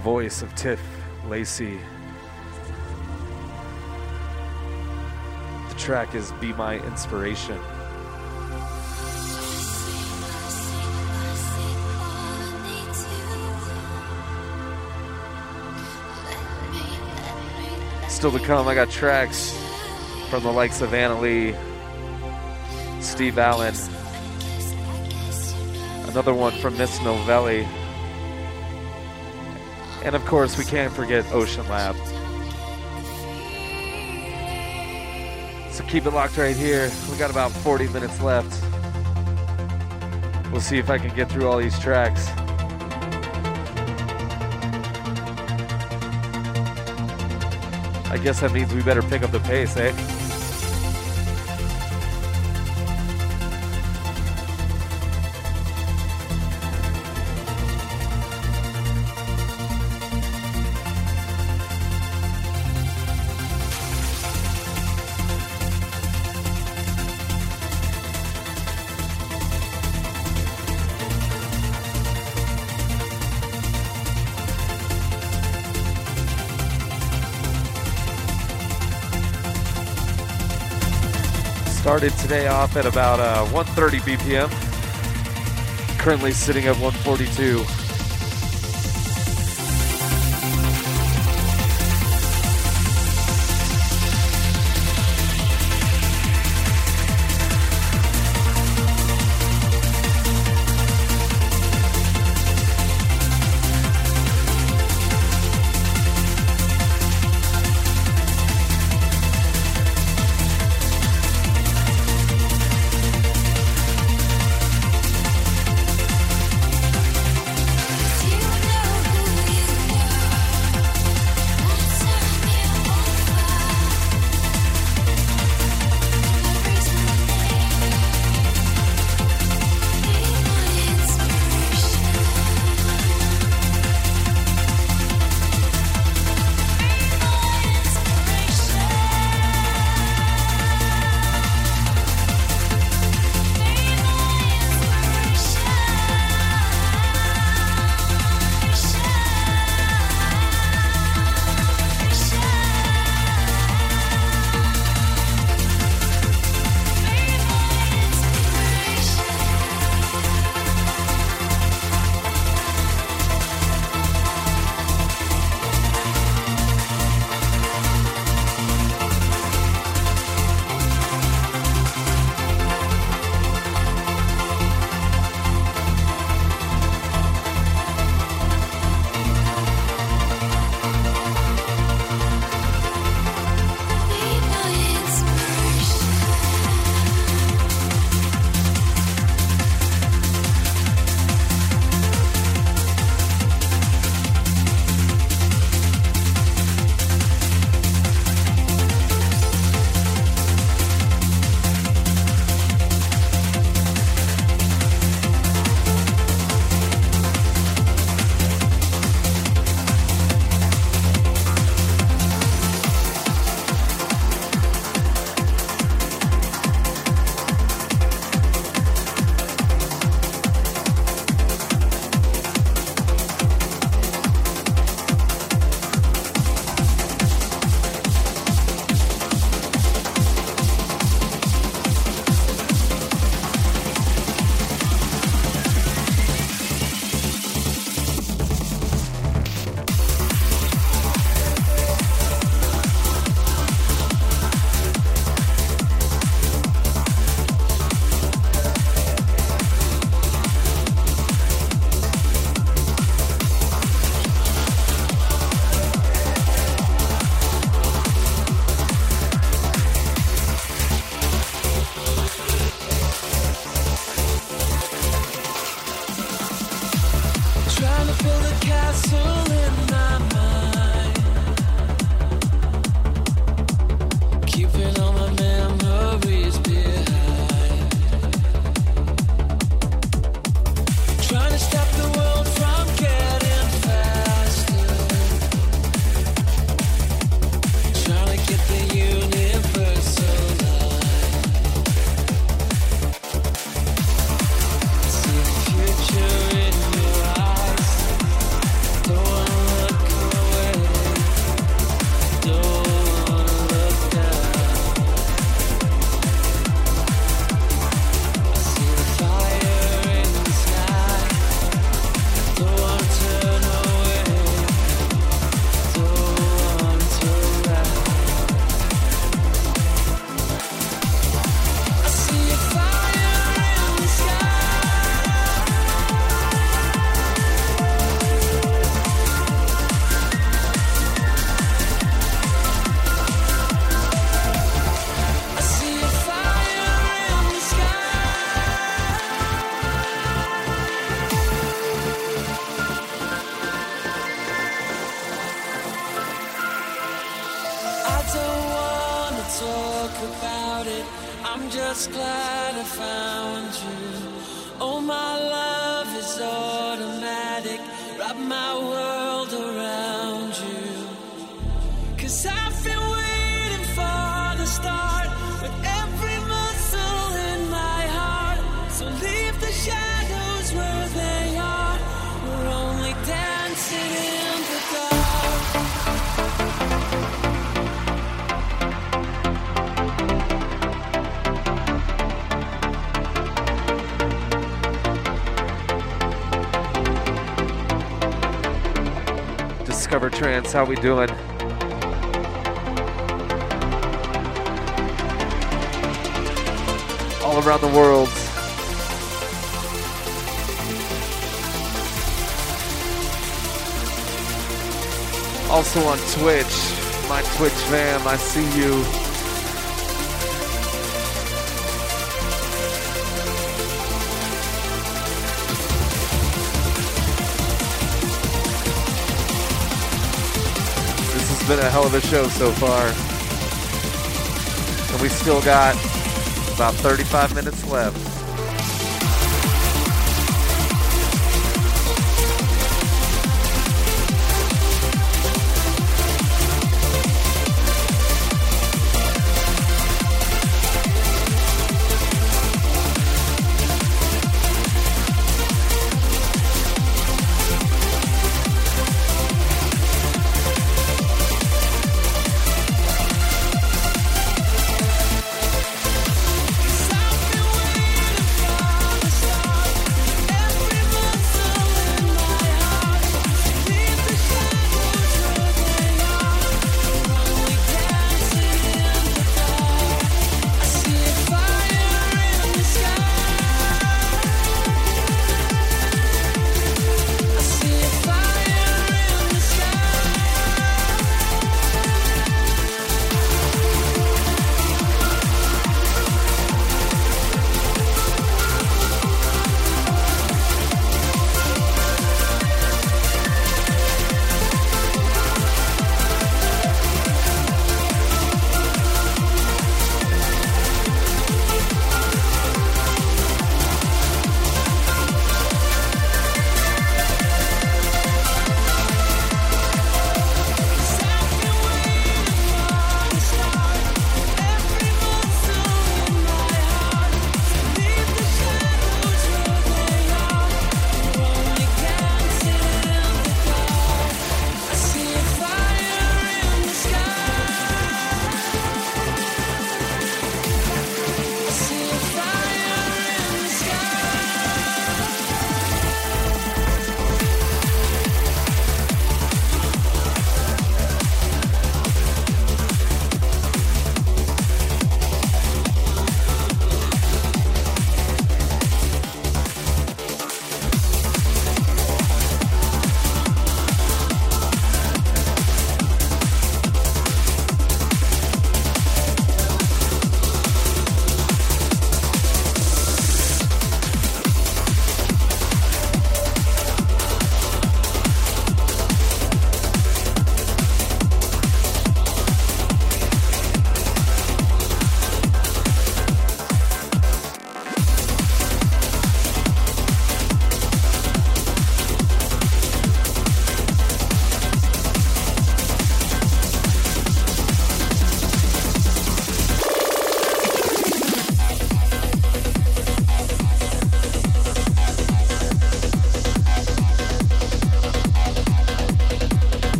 voice of Tiff Lacey. The track is Be My Inspiration. Still to come, I got tracks from the likes of Anna Lee, Steve Allen, another one from Miss Novelli, and of course, we can't forget Ocean Lab. So keep it locked right here. We got about 40 minutes left. We'll see if I can get through all these tracks. I guess that means we better pick up the pace, eh? Started today off at about uh, 130 BPM. Currently sitting at 142. Trance, how we doing? All around the world. Also on Twitch, my Twitch fam, I see you. Hell of a show so far. And we still got about 35 minutes left.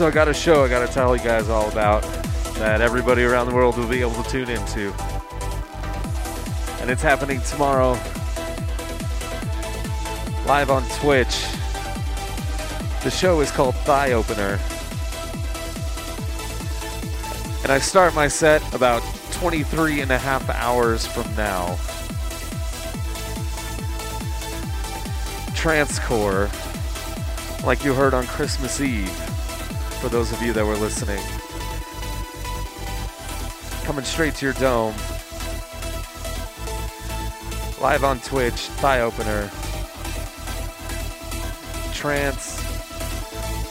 So I got a show I got to tell you guys all about that everybody around the world will be able to tune into. And it's happening tomorrow live on Twitch. The show is called Thigh Opener. And I start my set about 23 and a half hours from now. transcore, like you heard on Christmas Eve, for those of you that were listening. Coming straight to your dome. Live on Twitch, thigh opener. Trance.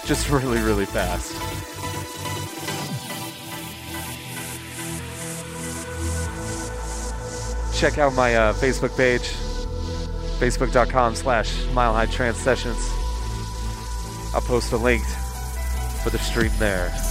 Just *laughs* really, really fast. Check out my uh, Facebook page, facebook.com slash Mile High Trance Sessions. I'll post a link stream there.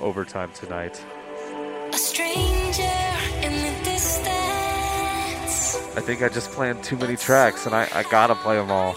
overtime tonight. I think I just planned too many tracks, and I, I gotta play them all.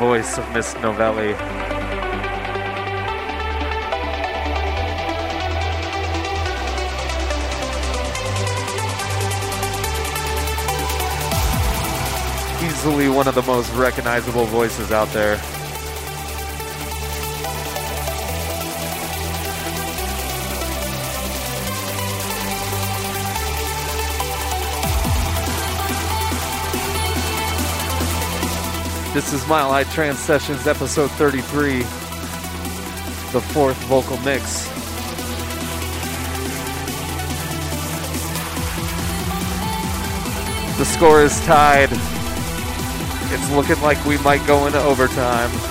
Voice of Miss Novelli. Easily one of the most recognizable voices out there. This is Mile High Trance Sessions, episode 33, the fourth vocal mix. The score is tied. It's looking like we might go into overtime.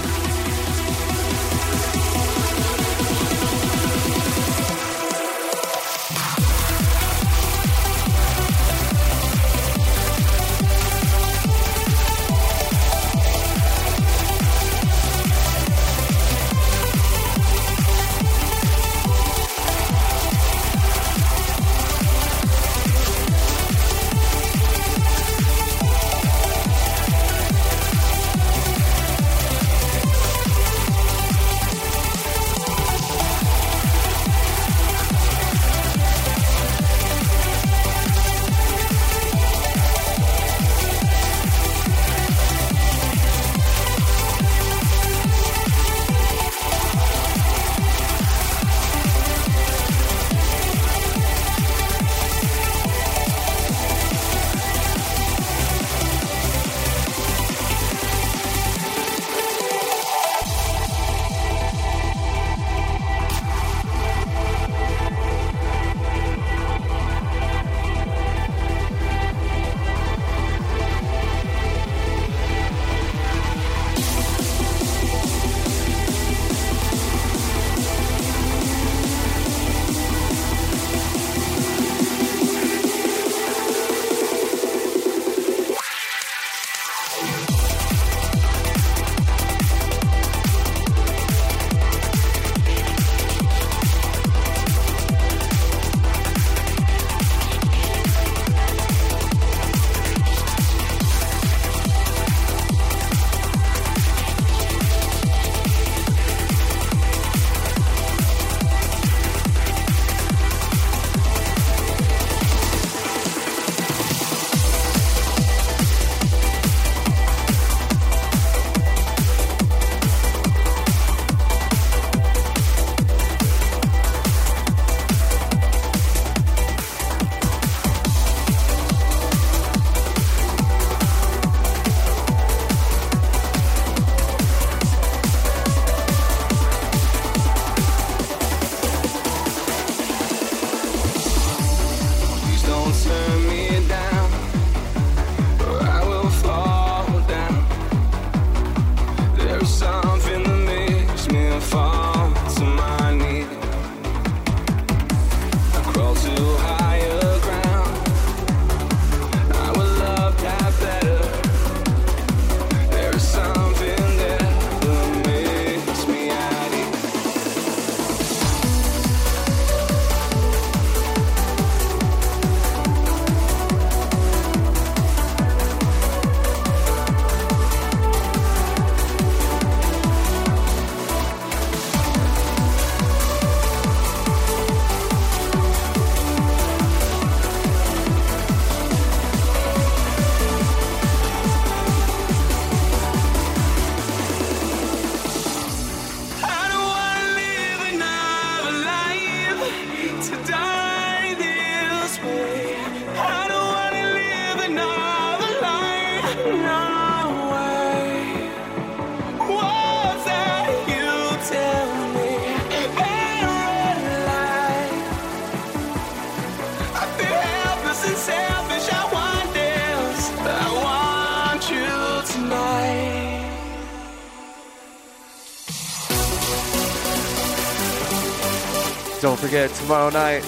yeah, tomorrow night,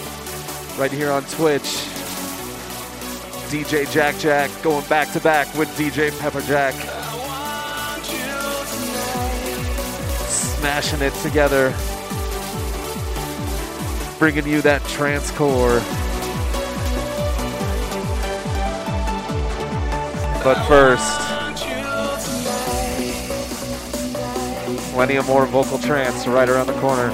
right here on Twitch. DJ Jack Jack going back to back with DJ Pepper Jack. Smashing it together. Bringing you that trance core. But first, plenty of more vocal trance right around the corner.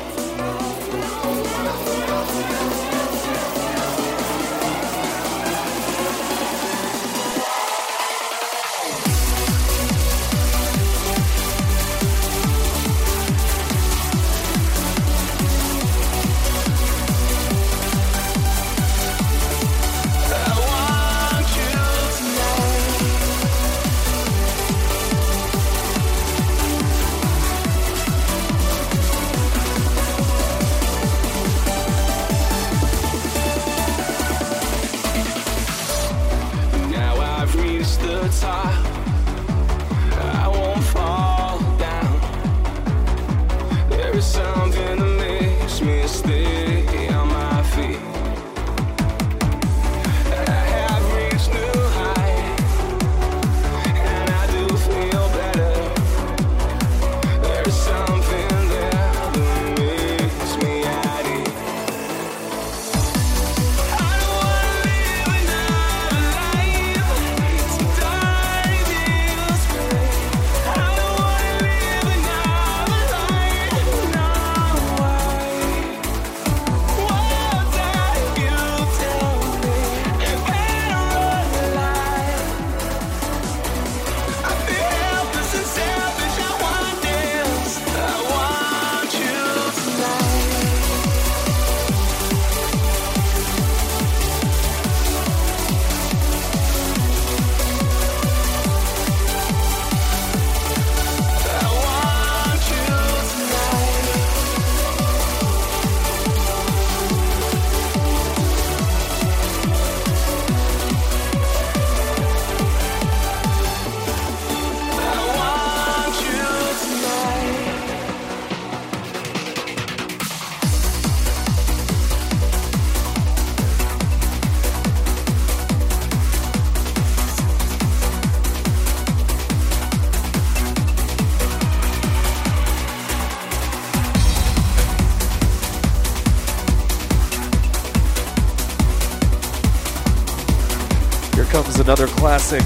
classic.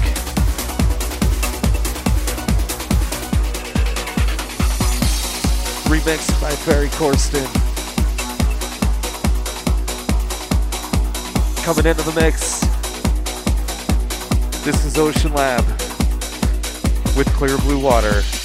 Remixed by Ferry Corsten. Coming into the mix, this is OceanLab with Clear Blue Water.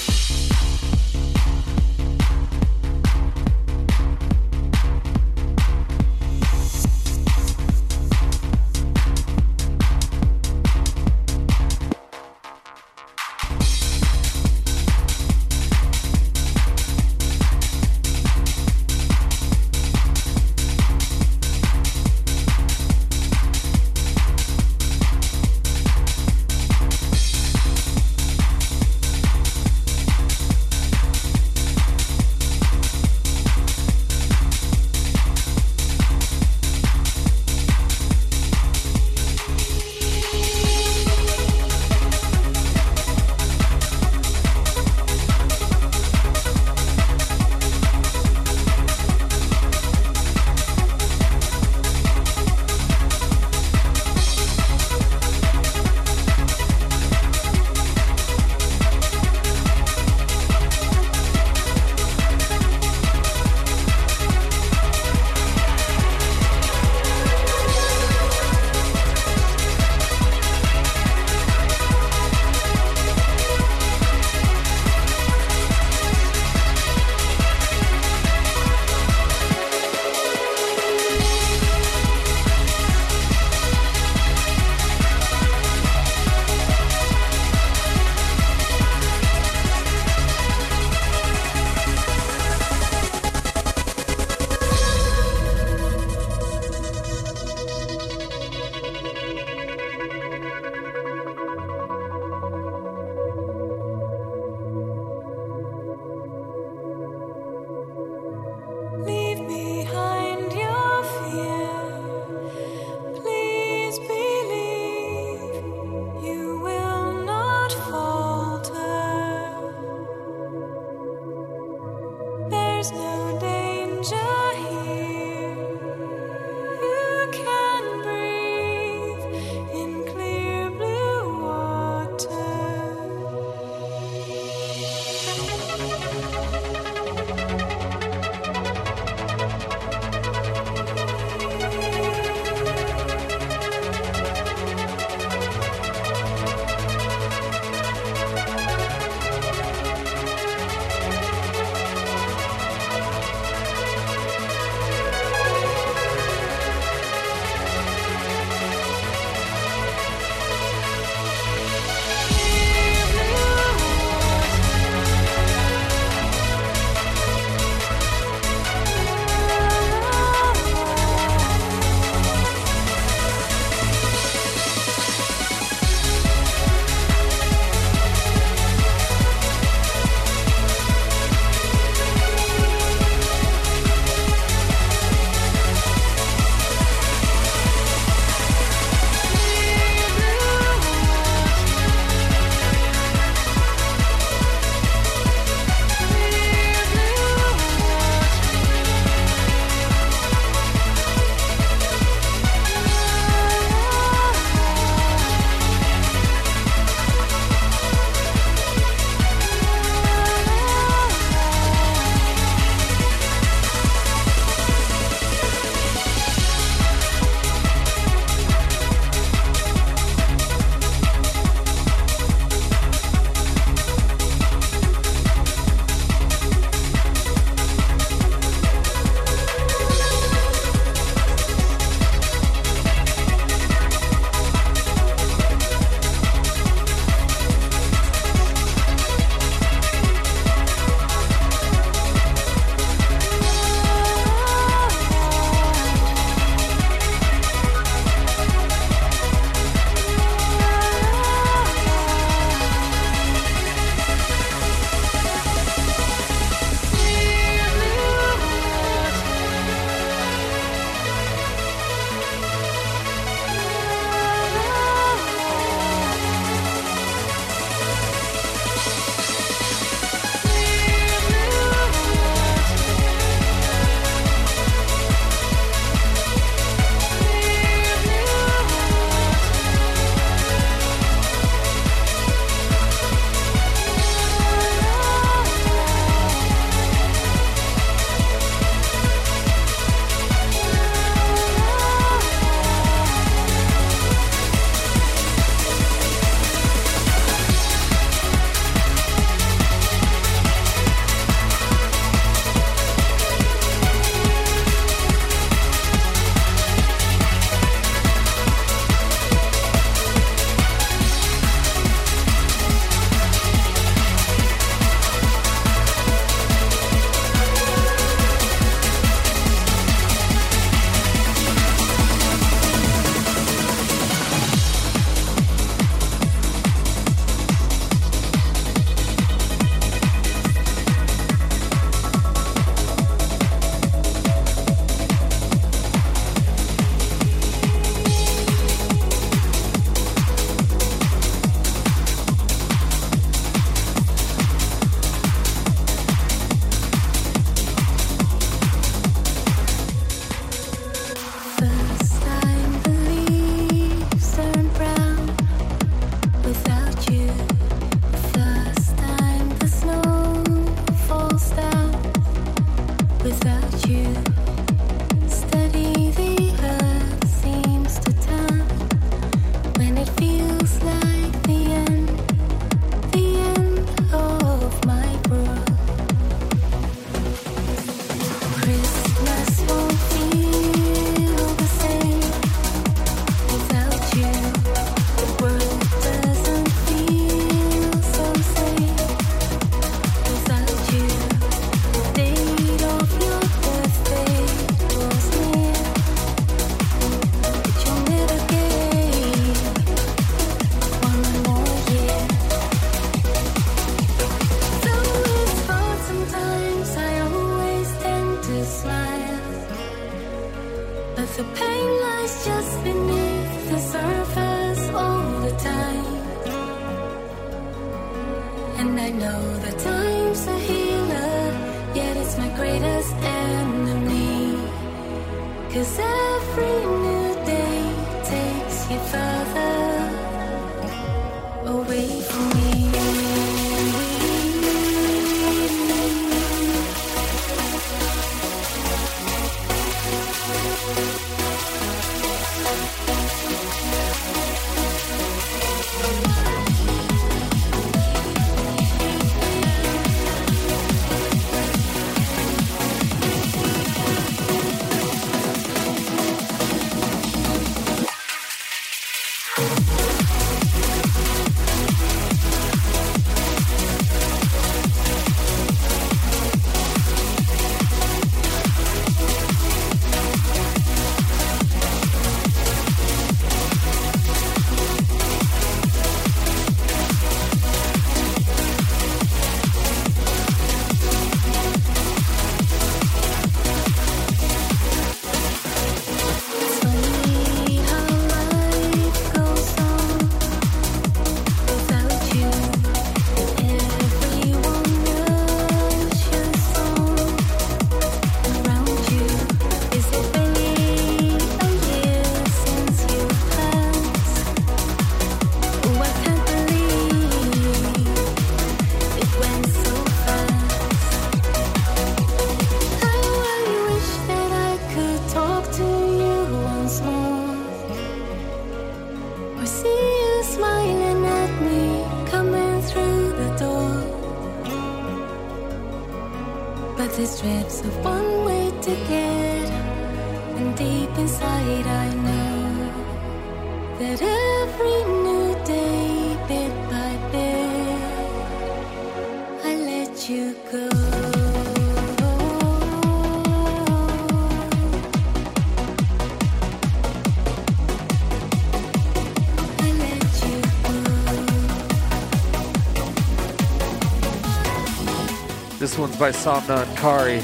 This one's by Somna and Kari.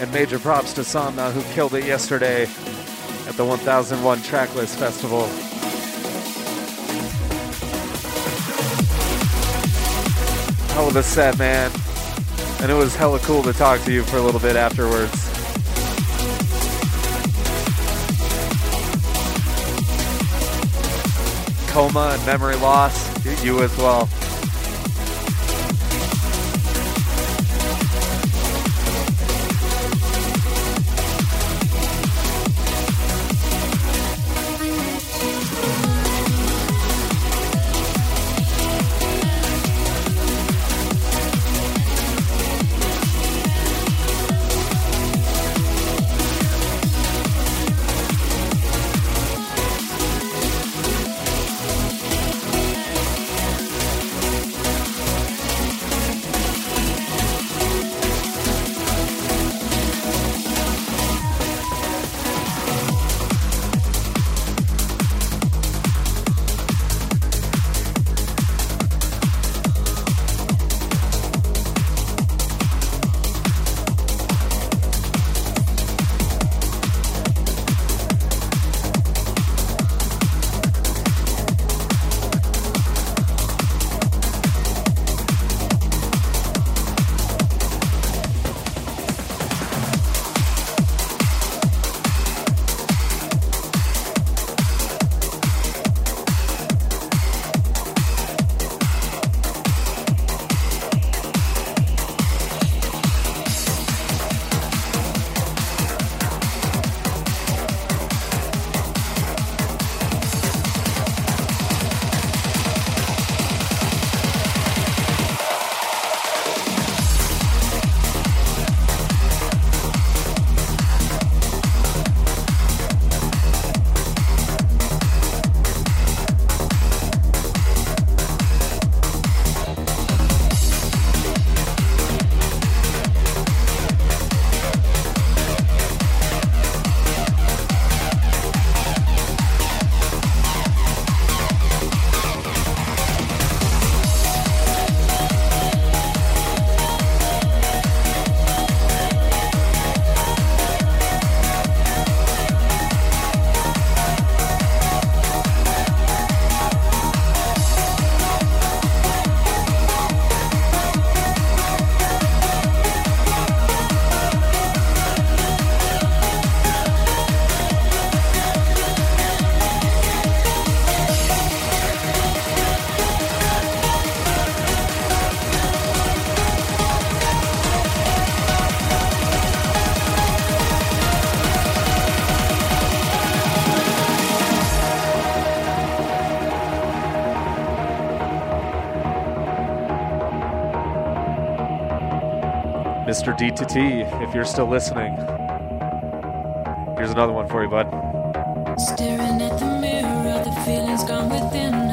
And major props to Somna, who killed it yesterday at the 1001 Tracklist Festival. Hell of a set, man. And it was hella cool to talk to you for a little bit afterwards. Coma and memory loss, you as well. Mr. DTT, if you're still listening, here's another one for you, bud. Staring at the mirror, the gone within.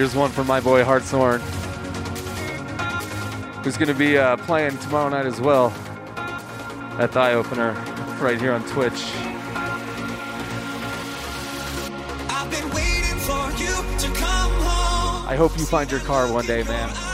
Here's one from my boy Hartshorn, who's going to be uh, playing tomorrow night as well at the Eye Opener right here on Twitch. i hope you find your car one day, man.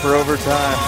for overtime.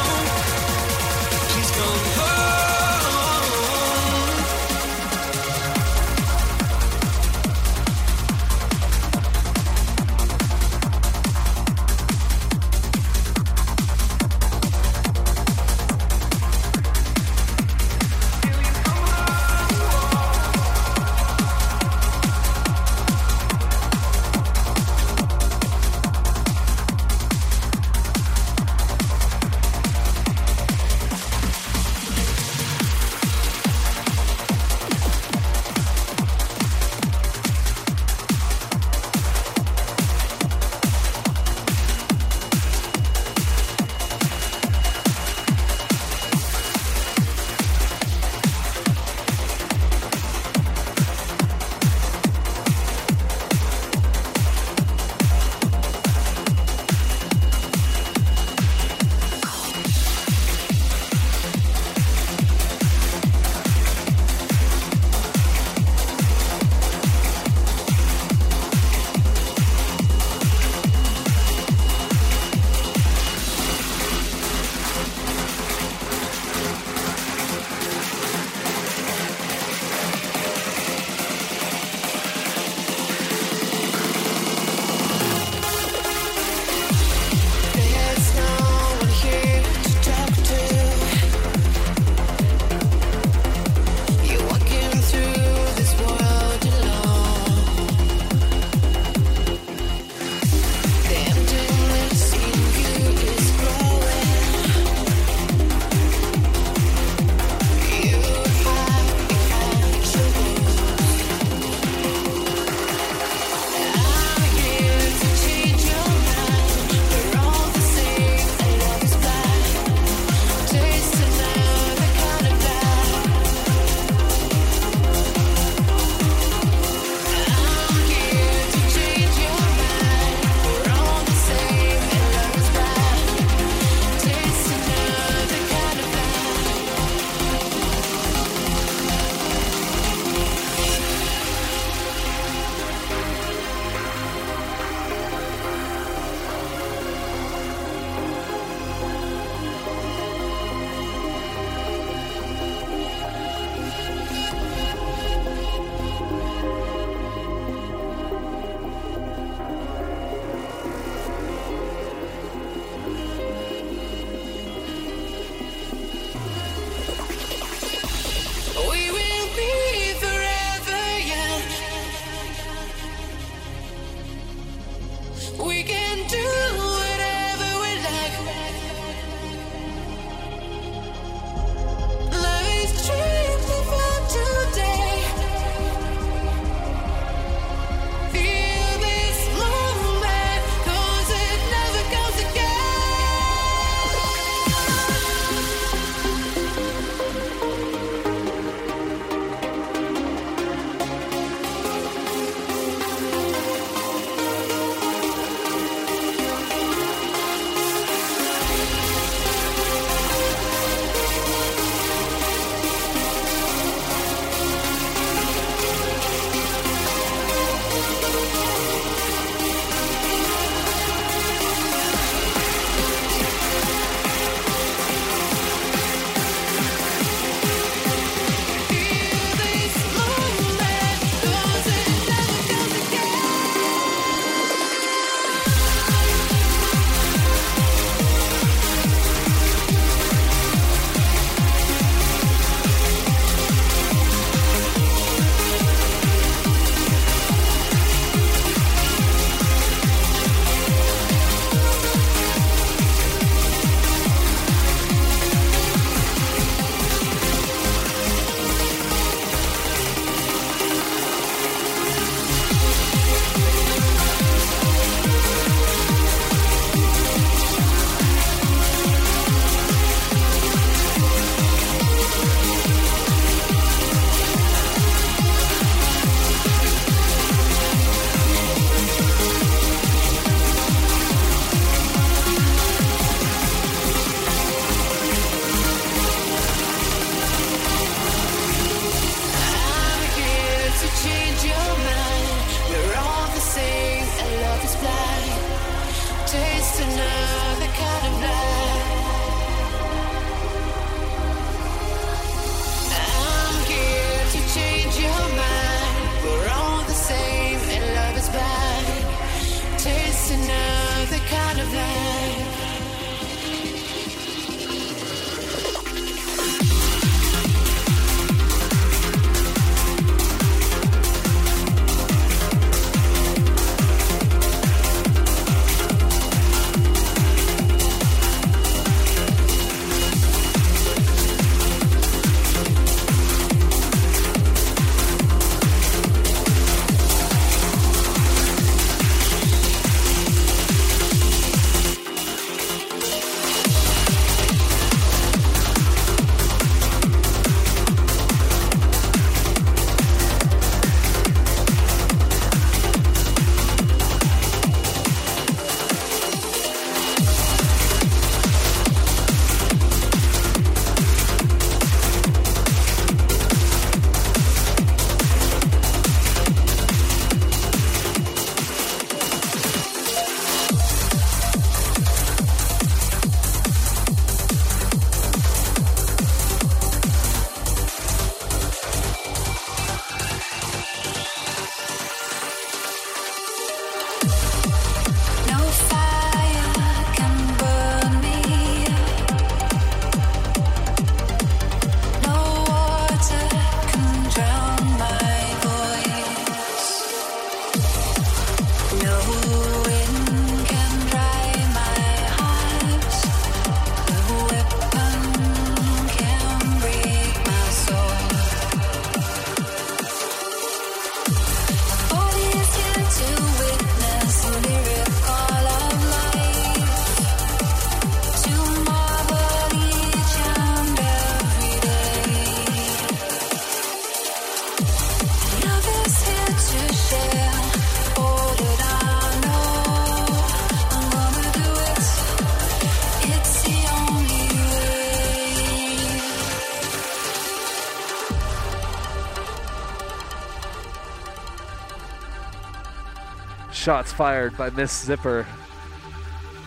Fired by Miss Zipper.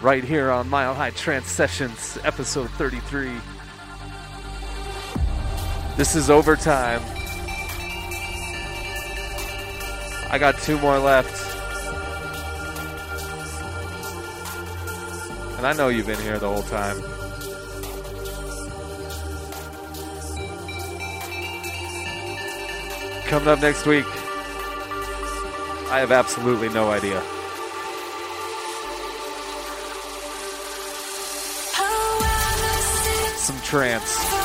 Right here on Mile High Trance Sessions, episode 33. This is overtime. I got two more left. And I know you've been here the whole time. Coming up next week, I have absolutely no idea. I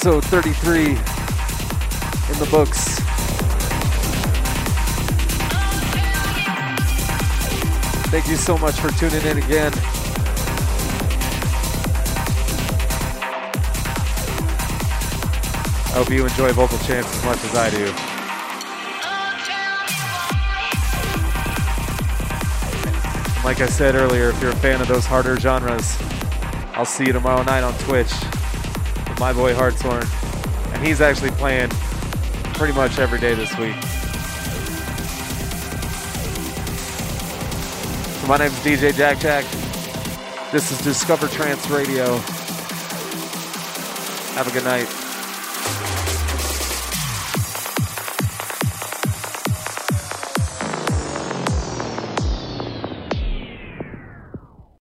Episode 33 in the books. Thank you so much for tuning in again. I hope you enjoy Vocal Trance as much as I do. Like I said earlier, if you're a fan of those harder genres, I'll see you tomorrow night on Twitch my boy Hartshorn. And he's actually playing pretty much every day this week. So my name's DJ Jack Jack. This is Discover Trance Radio. Have a good night.